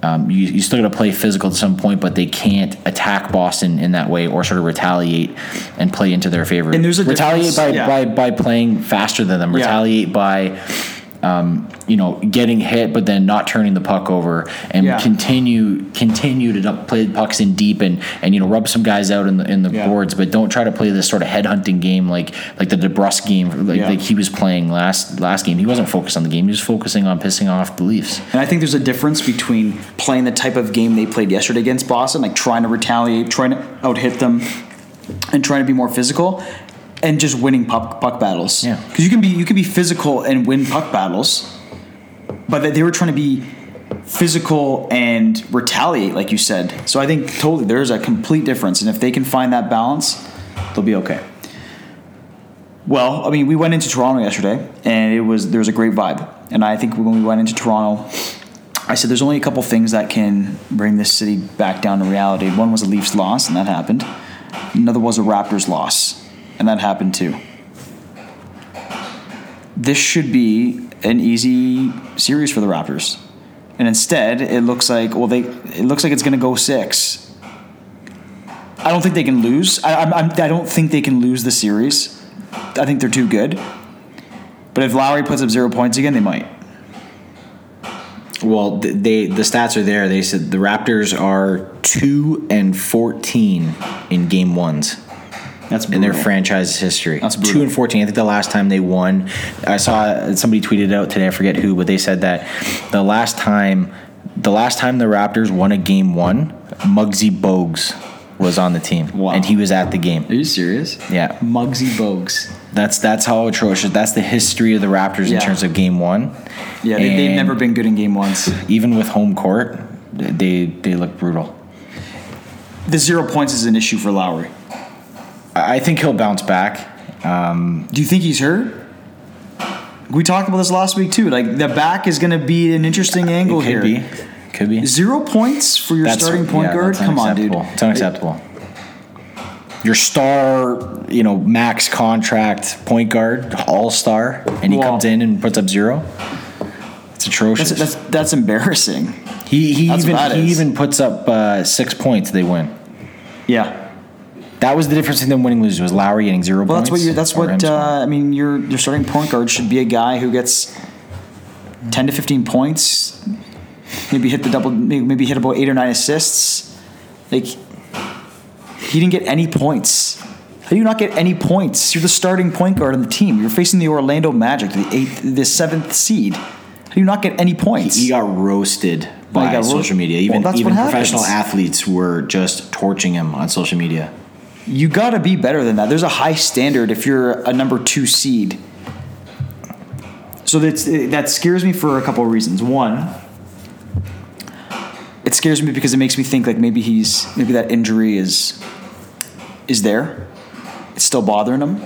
Um, you, you still got to play physical at some point, but they can't attack Boston in that way or sort of retaliate and play into their favor. And there's a retaliate by, yeah. by by playing faster than them. Yeah. Retaliate by um, you know getting hit, but then not turning the puck over and Yeah. continue continue to play pucks in deep and and you know rub some guys out in the in the Yeah. boards, but don't try to play this sort of headhunting game like like the DeBrusk game like, Yeah. like he was playing last last game. He wasn't focused on the game; he was focusing on pissing off the Leafs. And I think there's a difference between playing the type of game they played yesterday against Boston, like trying to retaliate, trying to out hit them, and trying to be more physical, and just winning puck, puck battles. Yeah. Because you can be you can be physical and win puck battles, but they- they were trying to be physical and retaliate, like you said. So I think totally there's a complete difference, and if they can find that balance, they'll be okay. Well, I mean, we went into Toronto yesterday, and it was there was a great vibe, and I think when we went into Toronto, I said there's only a couple things that can bring this city back down to reality. One was a Leafs loss, and that happened. Another was a Raptors loss, and that happened too. This should be an easy series for the Raptors, and instead it looks like well they it looks like it's going to go six. I don't think they can lose. I, I'm, I don't think they can lose the series. I think they're too good. But if Lowry puts up zero points again, they might. Well, they the stats are there. They said the Raptors are two and fourteen in game ones That's in their franchise history. That's two and fourteen. I think the last time they won, I saw somebody tweeted out today. I forget who, but they said that the last time, the last time the Raptors won a game one, Muggsy Bogues was on the team, Wow. and he was at the game. Are you serious? Yeah, Muggsy Bogues. that's that's how atrocious. That's the history of the Raptors Yeah. in terms of game one. Yeah, they, they've never been good in game ones. even with home court. They they look brutal. The zero points is an issue for Lowry. I think he'll bounce back. Do you think he's hurt? We talked about this last week too. Like the back is going to be an interesting angle It here. could be, could be. Zero points for your starting point yeah, guard. Come on, dude. It's unacceptable. Your star, you know, max contract point guard, all star, and he comes in and puts up zero. It's atrocious. That's, that's that's embarrassing. he he that's even he is. even puts up uh, six points. They win. Yeah. That was the difference in them winning losing was Lowry getting zero Well, points. that's what you're, that's what uh, I mean. Your your starting point guard should be a guy who gets ten to fifteen points, maybe hit the double, maybe hit about eight or nine assists. Like he didn't get any points. How do you not get any points? You're the starting point guard on the team. You're facing the Orlando Magic, the eighth, the seventh seed. How do you not get any points? He got roasted by he got ro- social media. Well, Even that's even professional athletes were just torching him on social media. You got to be better than that. There's a high standard if you're a number two seed. So that's, that scares me for a couple of reasons. One, it scares me because it makes me think like maybe he's maybe that injury is is there. It's still bothering him.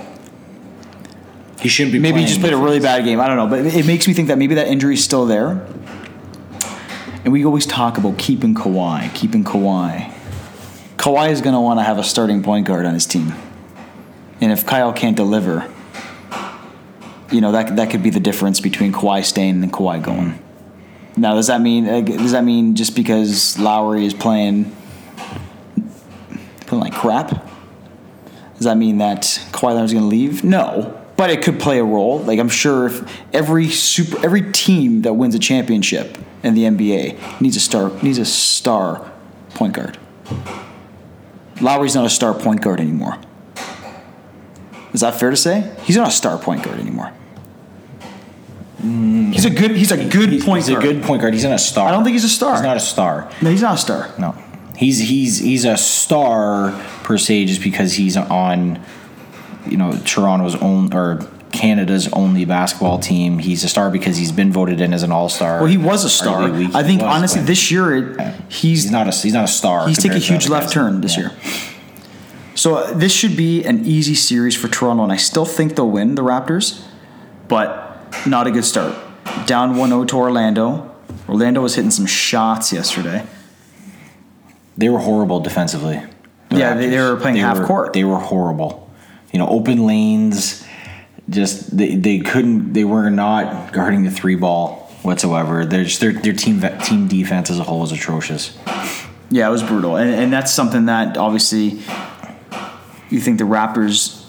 He shouldn't be. Maybe he just played a really bad game. I don't know, but it makes me think that maybe that injury is still there. And we always talk about keeping Kawhi, keeping Kawhi. Kawhi is going to want to have a starting point guard on his team. And if Kyle can't deliver, you know, that, that could be the difference between Kawhi staying and Kawhi going. Now, does that mean uh, does that mean just because Lowry is playing playing like crap? Does that mean that Kawhi is going to leave? No, but it could play a role. Like I'm sure if every super every team that wins a championship in the NBA needs a star needs a star point guard. Lowry's not a star point guard anymore. Is that fair to say? He's not a star point guard anymore. Mm. He's a good. He's a good point guard. He's a good point guard. He's not a star. I don't think he's a star. He's not a star. No, he's not a star. No, he's he's he's a star per se just because he's on, you know, Toronto's own or Canada's only basketball team. He's a star because he's been voted in as an All Star. Well, he was a star. I think honestly, this year it, he's he's not a he's not a star. He's taking a huge left guys. turn this Yeah. year. So uh, this should be an easy series for Toronto, and I still think they'll win the Raptors, but not a good start. Down 1-0 to Orlando. Orlando was hitting some shots yesterday. They were horrible defensively. the Yeah, they- they were playing half were- court. They were horrible. You know, open lanes. Just they, they couldn't. They were not guarding the three ball whatsoever. They're their their team team defense as a whole was atrocious. Yeah, it was brutal, and, and that's something that obviously you think the Raptors.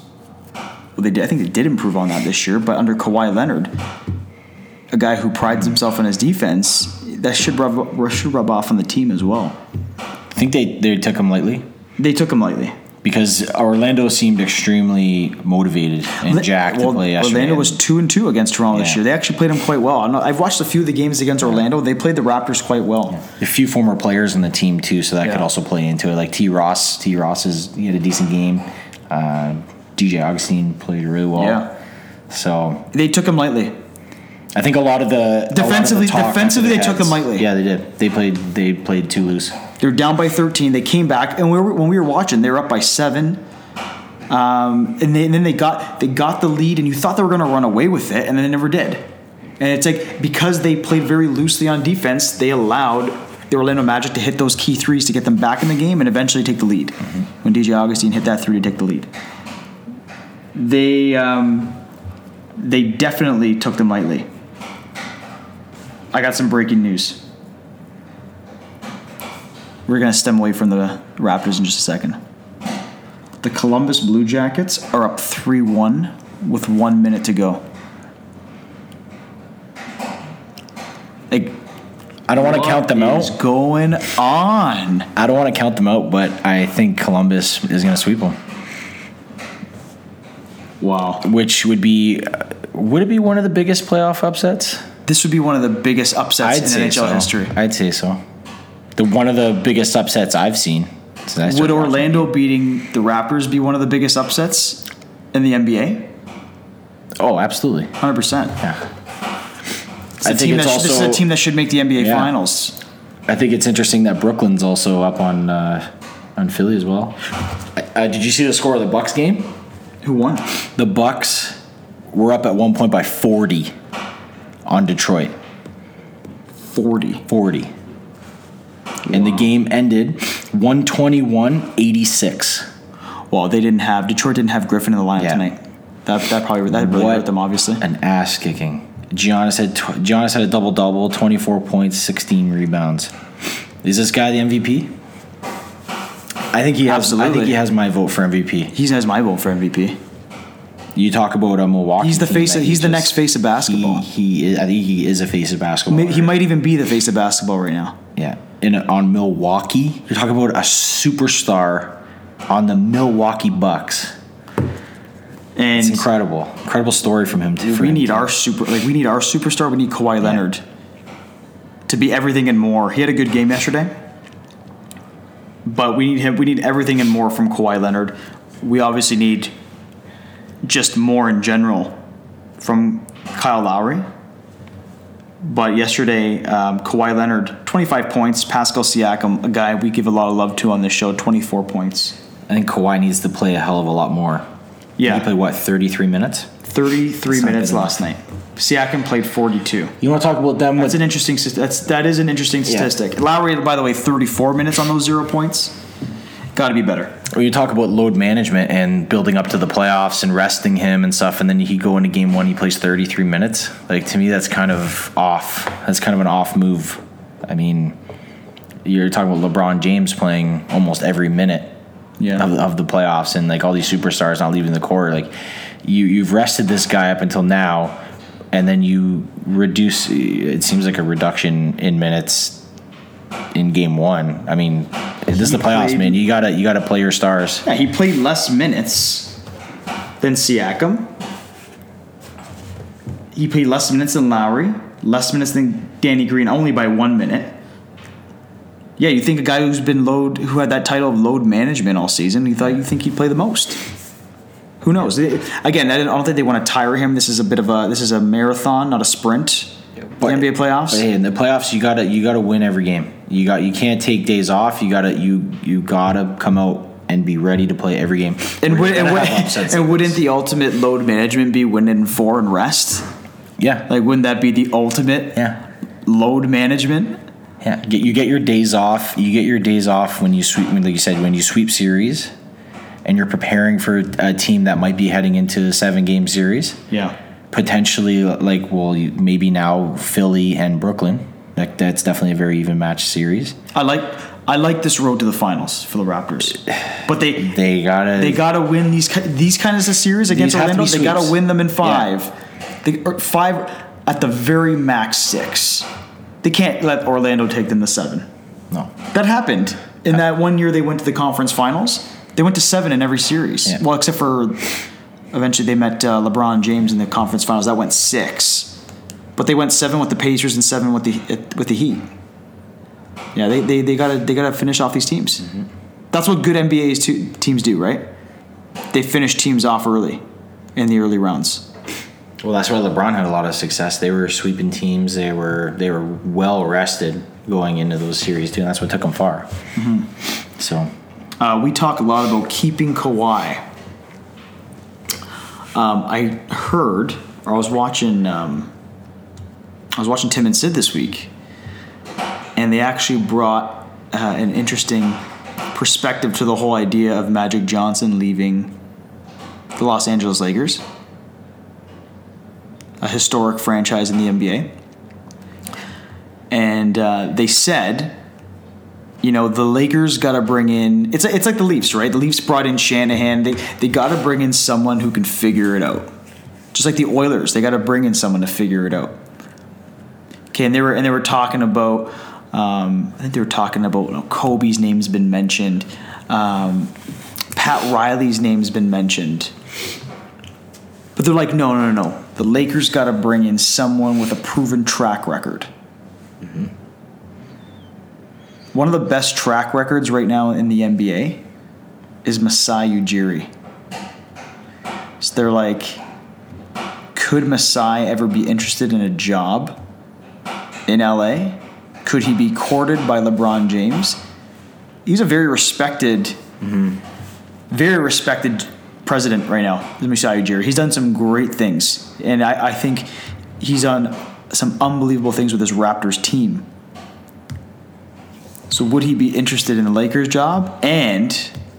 Well, they did, I think they did improve on that this year, but under Kawhi Leonard, a guy who prides himself on his defense, that should rub should rub off on the team as well. I think they they took him lightly They took him lightly. Because Orlando seemed extremely motivated and Li- jacked well, to play yesterday. Orlando was two and two against Toronto this year. They actually played them quite well. Not, I've watched a few of the games against Orlando. They played the Raptors quite well. a few former players in the team too, so that could also play into it. Like T. Ross, T. Ross is he had a decent game. Uh, DJ Augustin played really well. Yeah. So They took him lightly. I think a lot of the lot of the Defensively- talk went defensively, their they took them heads. lightly. Yeah, they did. They played. They played too loose. They were down by 13. They came back, and we were, when we were watching, they were up by seven. Um, and, they, and then they got they got the lead, and you thought they were going to run away with it, and then they never did. And it's like because they played very loosely on defense, they allowed the Orlando Magic to hit those key threes to get them back in the game and eventually take the lead. When DJ Augustin hit that three to take the lead, they um, they definitely took them lightly. I got some breaking news. We're going to stem away from the Raptors in just a second. The Columbus Blue Jackets are up 3 1 with one minute to go. Like, I don't want to count them out. going on? I don't want to count them out, but I think Columbus is going to sweep them, Wow. which would be uh, would it be one of the biggest playoff upsets? This would be one of the biggest upsets in NHL so. history. I'd say so. The one of the biggest upsets I've seen. since I started Would watching. Orlando beating the Raptors be one of the biggest upsets in the NBA? Oh, absolutely. 100%. Yeah. It's I think it's sh- this is a team that should make the NBA Yeah. Finals. I think it's interesting that Brooklyn's also up on uh, on Philly as well. Uh, did you see the score of the Bucks game? Who won? The Bucks were up at one point by 40 on Detroit. 40. 40. And the game ended 121-86. Well, they didn't have Detroit didn't have Griffin in the lineup Yeah. tonight. That that probably that really What hurt them. Obviously, An ass kicking. Giannis had tw- Giannis had a double double, 24 points, 16 rebounds. Is this guy the MVP? I think he has. I think he has my vote for MVP. he has my vote for MVP. You talk about a Milwaukee. He's the face of- he he's the just- next face of basketball. He, he is. I think he is a face of basketball. Maybe, he right? might even be the face of basketball right now. Yeah. In on Milwaukee, you're talking about a superstar on the Milwaukee Bucks. And It's incredible. Incredible story from him. dude, we him need our super like we need our superstar. We need Kawhi Leonard to be everything and more. He had a good game yesterday, but we need him. We need everything and more from Kawhi Leonard. We obviously need just more in general from Kyle Lowry. But yesterday, um, Kawhi Leonard, 25 points. Pascal Siakam, a guy we give a lot of love to on this show, 24 points. I think Kawhi needs to play a hell of a lot more. Yeah. He played what, 33 minutes? 33 minutes good last night. Siakam played 42. You want to talk about them That's with an interesting. st- That's that is an interesting Yeah. statistic. Lowry, by the way, 34 minutes on those zero points. Got to be better. When you talk about load management and building up to the playoffs and resting him and stuff, and then he go into game one, he plays 33 minutes. Like to me, that's kind of off. That's kind of an off move. I mean, you're talking about LeBron James playing almost every minute Yeah. of, of the playoffs, and like all these superstars not leaving the court. Like you, you've rested this guy up until now, and then you reduce. It seems like a reduction in minutes in game one. I mean, this is the playoffs, played- man. You gotta you gotta play your stars. Yeah, he played less minutes than Siakam. He played less minutes than Lowry, less minutes than Danny Green, only by one minute. Yeah, you think a guy who's been load, who had that title of load management all season, you thought you think he'd play the most. Who knows? Again, I don't think they want to tire him. This is a bit of a this is a marathon, not a sprint. But- the NBA playoffs. But hey, in the playoffs, you gotta you gotta win every game. You got you can't take days off. You gotta you you gotta come out and be ready to play every game. And, would, and, would, and wouldn't the ultimate load management be win in four and rest? yeah Like, wouldn't that be the ultimate yeah load management? yeah get you get your days off. You get your days off when you sweep. Like you said, when you sweep series, and you're preparing for a team that might be heading into a seven game series. Yeah. Potentially, like well, you, maybe now Philly and Brooklyn. That's definitely a very even match series. I like I like this road to the finals for the Raptors, but they They gotta they got to win these these kinds of series against Orlando. They got to win them in five. They, or five at the very max six. They can't let Orlando take them to seven. no. That happened in that one year they went to the conference finals. They went to seven in every series. Yeah. Well, except for eventually they met uh, LeBron James in the conference finals. That went six, but they went seven with the Pacers and seven with the with the Heat. Yeah, they they, they gotta they gotta finish off these teams. That's what good NBA to, teams do, right? They finish teams off early in the early rounds. Well, that's why LeBron had a lot of success. They were sweeping teams. They were they were well rested going into those series too, and that's what took them far. Mm-hmm. So Uh, we talk a lot about keeping Kawhi. Um, I heard, or I was watching, um, I was watching Tim and Sid this week, and they actually brought uh, an interesting perspective to the whole idea of Magic Johnson leaving the Los Angeles Lakers, a historic franchise in the NBA. And uh, they said you know the Lakers got to bring in. It's it's like the Leafs, right? The Leafs brought in Shanahan. They they got to bring in someone who can figure it out. Just like the Oilers, they got to bring in someone to figure it out. Okay, and they were and they were talking about. Um, I think they were talking about you know, Kobe's name's been mentioned. Um, Pat Riley's name's been mentioned. But they're like, no, no, no, no. The Lakers got to bring in someone with a proven track record. One of the best track records right now in the NBA is Masai Ujiri. So they're like, could Masai ever be interested in a job in LA? Could he be courted by LeBron James? He's a very respected, very respected president right now, Masai Ujiri. He's done some great things, and I, I think he's done some unbelievable things with his Raptors team. So would he be interested in the Lakers job? And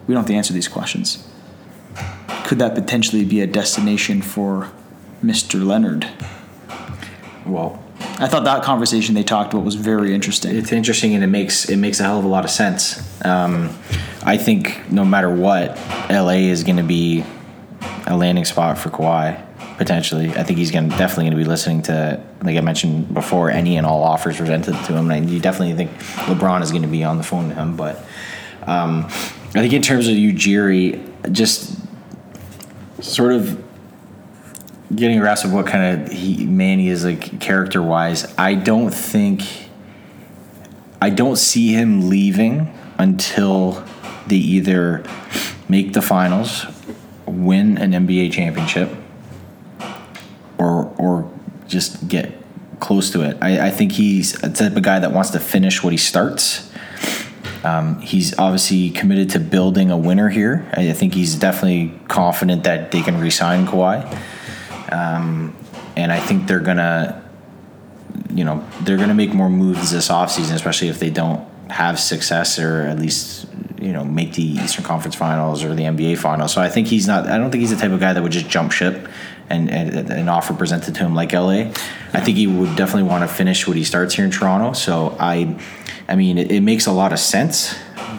we don't have to answer these questions. Could that potentially be a destination for Mr. Leonard? well, I thought that conversation they talked about was very interesting. it's interesting and it makes it makes a hell of a lot of sense. Um, I think no matter what, LA is going to be a landing spot for Kawhi potentially. I think he's going definitely going to be listening to, like I mentioned before, any and all offers presented to him. And you definitely think LeBron is going to be on the phone to him. But um, I think in terms of Ujiri, just sort of getting a grasp of what kind of he, man he is like character wise. I don't think I don't see him leaving until they either make the finals, win an NBA championship, or or just get close to it. I, I think he's a type of guy that wants to finish what he starts. Um, he's obviously committed to building a winner here. I, think he's definitely confident that they can re-sign Kawhi, um, and I think they're gonna, you know, they're gonna make more moves this offseason, especially if they don't have success or at least you know make the Eastern Conference Finals or the NBA Finals. So I think he's not. I don't think he's the type of guy that would just jump ship and, an offer presented to him like LA. I think he would definitely want to finish what he starts here in Toronto. So I, I mean, it, it makes a lot of sense.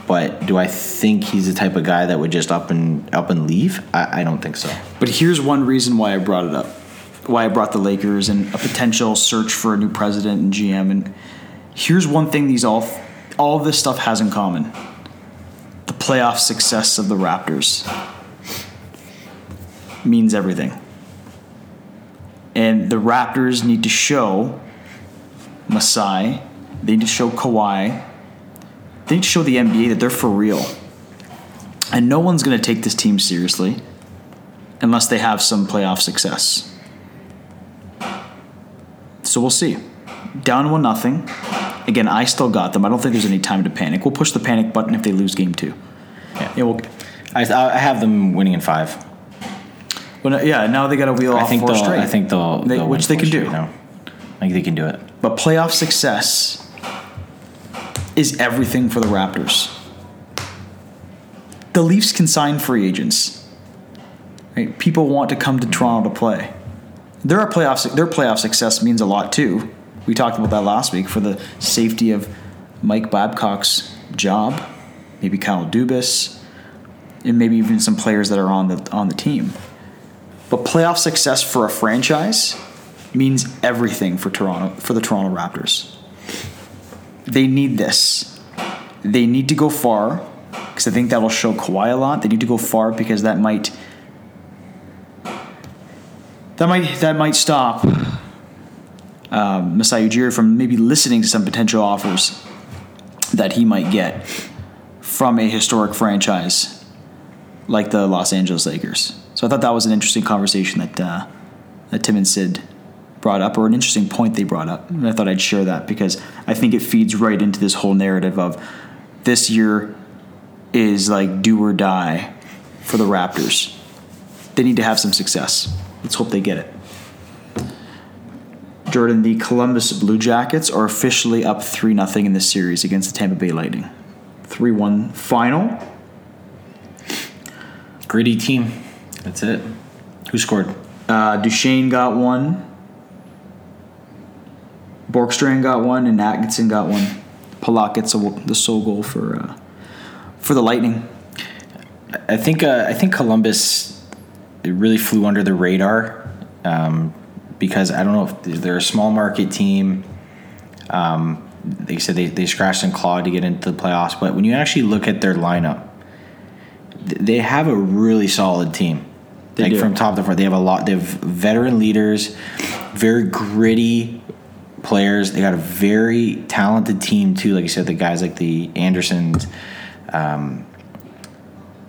But do I think he's the type of guy that would just up and up and leave? I, I don't think so. But here's one reason why I brought it up. Why I brought the Lakers and a potential search for a new president and GM. And here's one thing these all all this stuff has in common. The playoff success of the Raptors means everything. And the Raptors need to show Masai, they need to show Kawhi, they need to show the NBA that they're for real. And no one's going to take this team seriously unless they have some playoff success. So we'll see. Down one nothing. Again, I still got them. I don't think there's any time to panic. We'll push the panic button if they lose game two. Yeah. Yeah, we'll, I, I have them winning in five. well, yeah. Now they got to wheel I off think four straight. I think they'll. They- they'll which they can do. now. I think they can do it. But playoff success is everything for the Raptors. The Leafs can sign free agents. Right? People want to come to Toronto to play. Their playoff their playoff success means a lot too. We talked about that last week for the safety of Mike Babcock's job, maybe Kyle Dubas, and maybe even some players that are on the on the team. But playoff success for a franchise means everything for Toronto for the Toronto Raptors. They need this. They need to go far because I think that will show Kawhi a lot. They need to go far because that might that might that might stop um, Masai Ujiri from maybe listening to some potential offers that he might get from a historic franchise like the Los Angeles Lakers. So I thought that was an interesting conversation that uh, that Tim and Sid brought up, or an interesting point they brought up. And I thought I'd share that because I think it feeds right into this whole narrative of this year is like do or die for the Raptors. They need to have some success. Let's hope they get it. Jordan, the Columbus Blue Jackets are officially up 3 0 in this series against the Tampa Bay Lightning. 3 1 final. Gritty team. That's it. Who scored? Uh, Duchene got one. Bjorkstrand got one, and Atkinson got one. Palat gets a, the sole goal for uh, for the Lightning. I think uh, I think Columbus it really flew under the radar um, because I don't know if they're a small market team. Um, they said they, they scratched and clawed to get into the playoffs, but when you actually look at their lineup, they have a really solid team. They like do. from top to bottom, they have a lot. They have veteran leaders, very gritty players. They got a very talented team too. Like you said, the guys like the Andersons, um,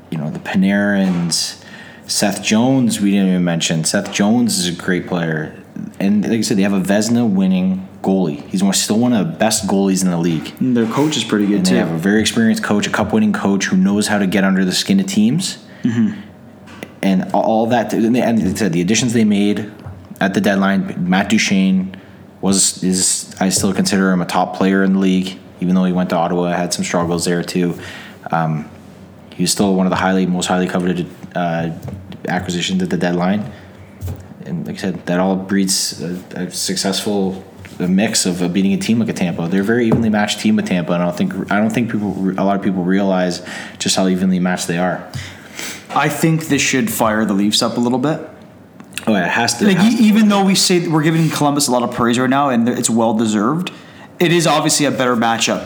you know, the Panarins, Seth Jones. We didn't even mention Seth Jones is a great player, and like I said, they have a Vezina winning goalie. He's still one of the best goalies in the league. And their coach is pretty good And too. they have a very experienced coach, a cup winning coach who knows how to get under the skin of teams. And all that, and they- and they said the additions they made at the deadline, Matt Duchene was, is, I still consider him a top player in the league, even though he went to Ottawa, had some struggles there too. Um, he was still one of the highly, most highly coveted uh, acquisitions at the deadline. And like I said, that all breeds a, a successful mix of uh, beating a team like a Tampa. They're a very evenly matched team with Tampa, and I don't think I don't think people a lot of people realize just how evenly matched they are. I think this should fire the Leafs up a little bit. Oh, yeah, it has to. Like has to. even though we say that we're giving Columbus a lot of praise right now, and it's well deserved, it is obviously a better matchup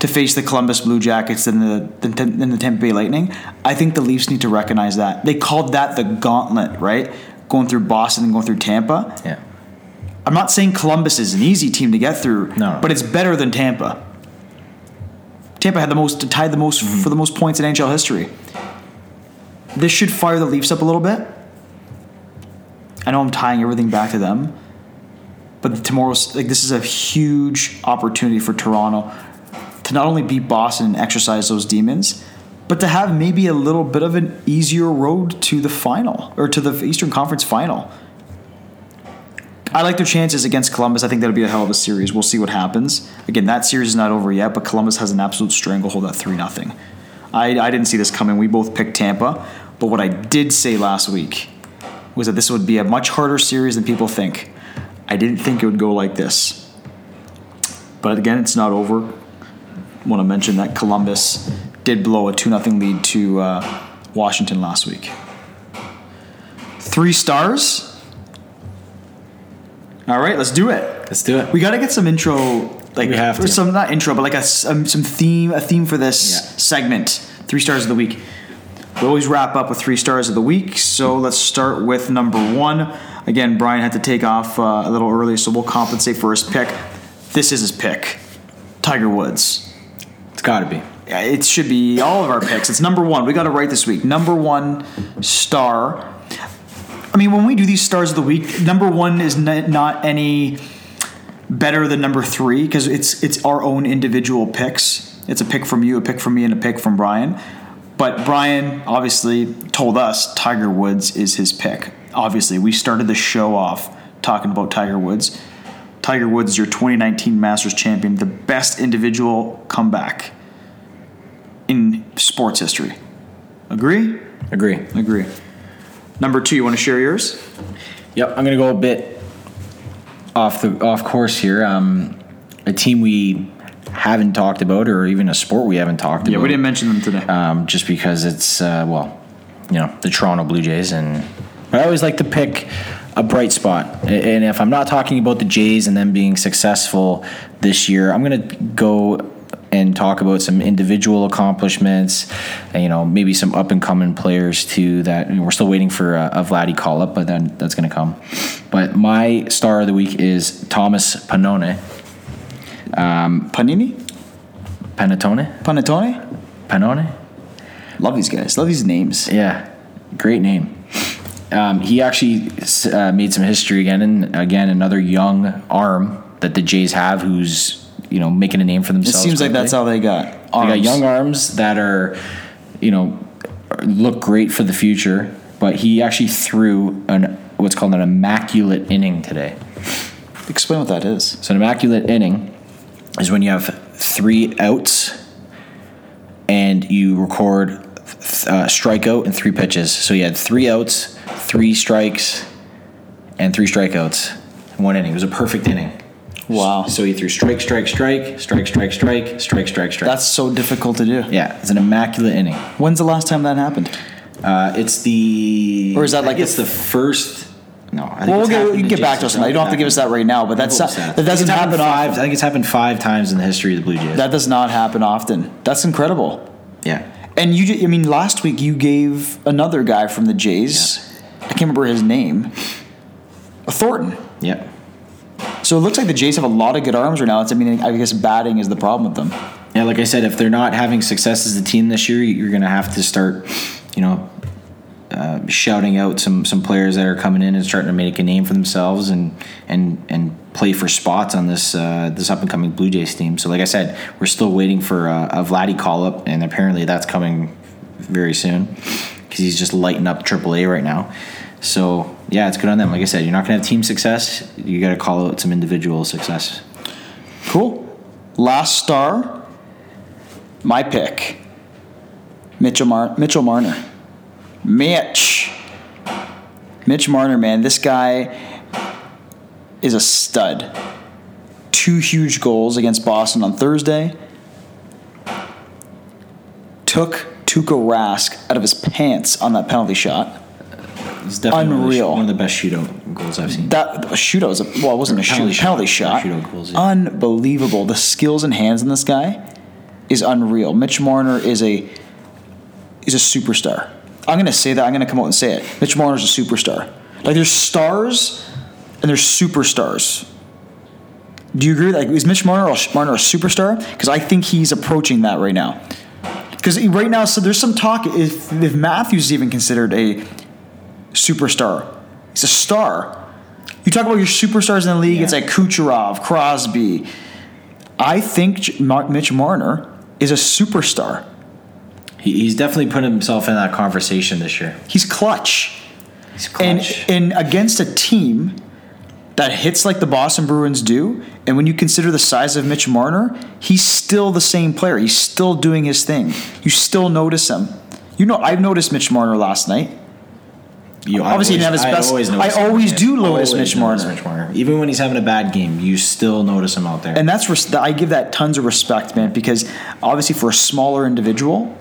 to face the Columbus Blue Jackets than the than, than the Tampa Bay Lightning. I think the Leafs need to recognize that. They called that the gauntlet, right? Going through Boston and going through Tampa. yeah. I'm not saying Columbus is an easy team to get through, No. but it's better than Tampa. Tampa had the most tied the most Mm-hmm. for the most points in NHL history. This should fire the Leafs up a little bit. I know I'm tying everything back to them, but tomorrow's like this is a huge opportunity for Toronto to not only beat Boston and exercise those demons, but to have maybe a little bit of an easier road to the final or to the Eastern Conference final. I like their chances against Columbus. I think that'll be a hell of a series. We'll see what happens. Again, that series is not over yet, but Columbus has an absolute stranglehold at 3 0. I, I didn't see this coming. We both picked Tampa, but what I did say last week was that this would be a much harder series than people think. I didn't think it would go like this. But again, it's not over. I want to mention that Columbus did blow a 2 0 lead to uh, Washington last week. Three stars. All right, let's do it. Let's do it. We got to get some intro, like We have some not intro, but like a, um, some theme, a theme for this Yeah. segment. Three stars of the week. We always wrap up with three stars of the week. So let's start with number one. Again, Brian had to take off uh, a little early, so we'll compensate for his pick. This is his pick, Tiger Woods. It's got to be. It should be all of our picks. It's number one. We got it right this week. Number one star. I mean, when we do these stars of the week, number one is not any better than number three because it's it's our own individual picks. It's a pick from you, a pick from me, and a pick from Brian. But Brian obviously told us Tiger Woods is his pick. Obviously, we started the show off talking about Tiger Woods. Tiger Woods is your 2019 Masters champion, the best individual comeback in sports history. Agree? Agree. Agree. Number two, you want to share yours? Yep, I'm gonna go a bit off the off course here. Um, a team we haven't talked about, or even a sport we haven't talked Yeah, about. Yeah, we didn't mention them today. um, just because it's uh, well, you know, the Toronto Blue Jays, and I always like to pick a bright spot. And if I'm not talking about the Jays and them being successful this year, I'm going to go and talk about some individual accomplishments, and you know, maybe some up and coming players too. That we're still waiting for a, a Vladdy call up, but then that's going to come. But my star of the week is Thomas Pannone, Panini? Panatone, Panettone? Pannone. Love these guys. Love these names. Yeah, great name. um, he actually uh, made some history again, and again another young arm that the Jays have, who's you know making a name for themselves. It seems like that's all they got. They got young arms that are, you know, look great for the future. But he actually threw an what's called an immaculate inning today. Explain what that is. So an immaculate inning is when you have three outs and you record uh, strikeout and three pitches. So you had three outs, three strikes, and three strikeouts one inning. It was a perfect inning. Wow. So he threw strike, strike, strike, strike, strike, strike, strike, strike, strike. That's so difficult to do. yeah, it's an immaculate inning. When's the last time that happened? Uh, it's the Or is that I like it's the- the first. No, I Well, we'll get, happened you can to get back to us. You don't have to give us that right now, but that's that, doesn't I think it's happen five. I think it's happened five times in the history of the Blue Jays. That does not happen often. That's incredible. yeah. And you, I mean, last week you gave another guy from the Jays. I can't remember his name. Thornton. Yep. So it looks like the Jays have a lot of good arms right now. It's, I mean, I guess batting is the problem with them. Yeah, like I said, if they're not having success as a team this year, you're going to have to start, you know, uh, shouting out some some players that are coming in and starting to make a name for themselves and and and play for spots on this uh, this up and coming Blue Jays team. So, like I said, we're still waiting for uh, a Vladdy call up, and apparently that's coming very soon because he's just lighting up AAA right now. So, yeah, it's good on them. Like I said, you're not to have team success. You got to call out some individual success. Cool. Last star, my pick, Mitchell, Mar- Mitchell Marner. Mitch. Mitch Marner, man, this guy is a stud. Two huge goals against Boston on Thursday. Took Tuukka Rask out of his pants on that penalty shot. It's definitely one of the- Unreal. one of the best shootout goals I've seen. That a shootout was a, well, it wasn't a Penalty shoot, shot. penalty shot. Shootout goals, yeah. Unbelievable. The skills and hands in this guy is unreal. Mitch Marner is a is a superstar. I'm gonna say that. I'm gonna come out and say it. Mitch Marner's a superstar. Like there's stars and there's superstars. Do you agree? Like is Mitch Marner a, Marner a superstar? Because I think he's approaching that right now. Because right now, so there's some talk if if Matthews is even considered a superstar. He's a star. You talk about your superstars in the league, it's like Kucherov, Crosby. I think Mitch Marner is a superstar. He, he's definitely put himself in that conversation this year. He's clutch. He's And, clutch. and against a team that hits like the Boston Bruins do, and when you consider the size of Mitch Marner, he's still the same player. He's still doing his thing. You still notice him. You know, I've noticed Mitch Marner last night. You- I obviously he didn't have his I best- always I always do notice Always Mitch Marner. Mitch Marner. Even when he's having a bad game, you still notice him out there. And that's res- I give that tons of respect, man, because obviously for a smaller individual,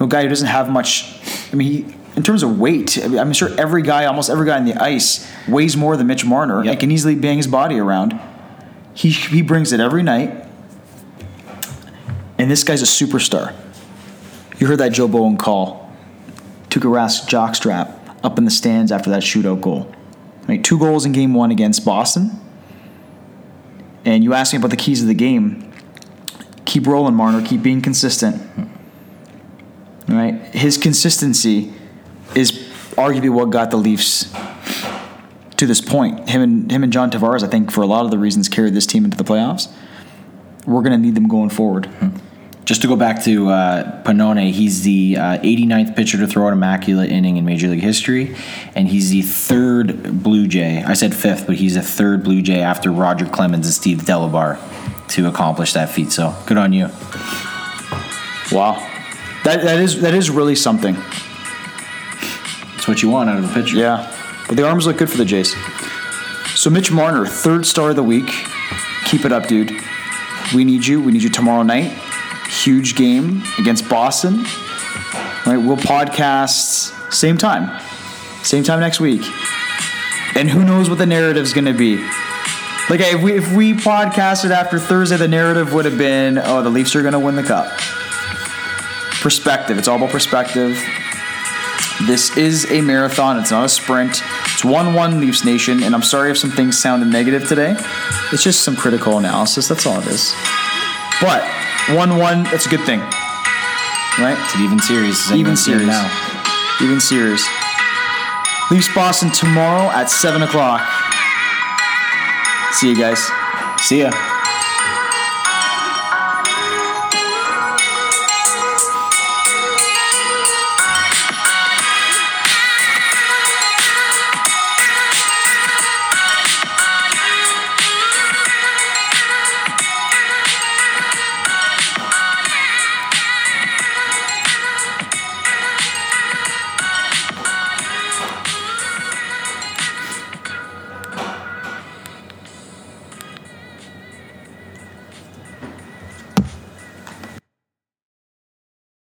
a guy who doesn't have much. I mean, he, in terms of weight, I mean, I'm sure every guy, almost every guy on the ice, weighs more than Mitch Marner Yep. and can easily bang his body around. He he brings it every night, and this guy's a superstar. You heard that Joe Bowen call, Tuukka Rask jockstrap up in the stands after that shootout goal. Right, two goals in Game One against Boston and you asked me about the keys of the game. Keep rolling, Marner. Keep being consistent. All right, his consistency is arguably what got the Leafs to this point. Him and him and John Tavares, I think, for a lot of the reasons, carried this team into the playoffs. We're going to need them going forward. Just to go back to uh, Pannone, he's the uh, 89th pitcher to throw an immaculate inning in Major League history, and he's the third Blue Jay. I said fifth, but he's the third Blue Jay after Roger Clemens and Steve Delabar to accomplish that feat. So good on you. Wow, that that is that is really something. That's what you want out of a pitcher. Yeah, but the arms look good for the Jays. So Mitch Marner, third star of the week. Keep it up, dude. We need you. We need you tomorrow night. Huge game against Boston. All right, we'll podcast same time, same time next week. And who knows what the narrative's going to be? Like if we if we podcasted after Thursday, the narrative would have been, oh, the Leafs are going to win the cup. Perspective. It's all about perspective. This is a marathon. It's not a sprint. It's 1 1 Leafs Nation. And I'm sorry if some things sounded negative today. It's just some critical analysis. That's all it is. But 1 1, that's a good thing. Right? It's an even series. Even series. now. Even series. Leafs Boston tomorrow at 7 o'clock. See you guys. See ya.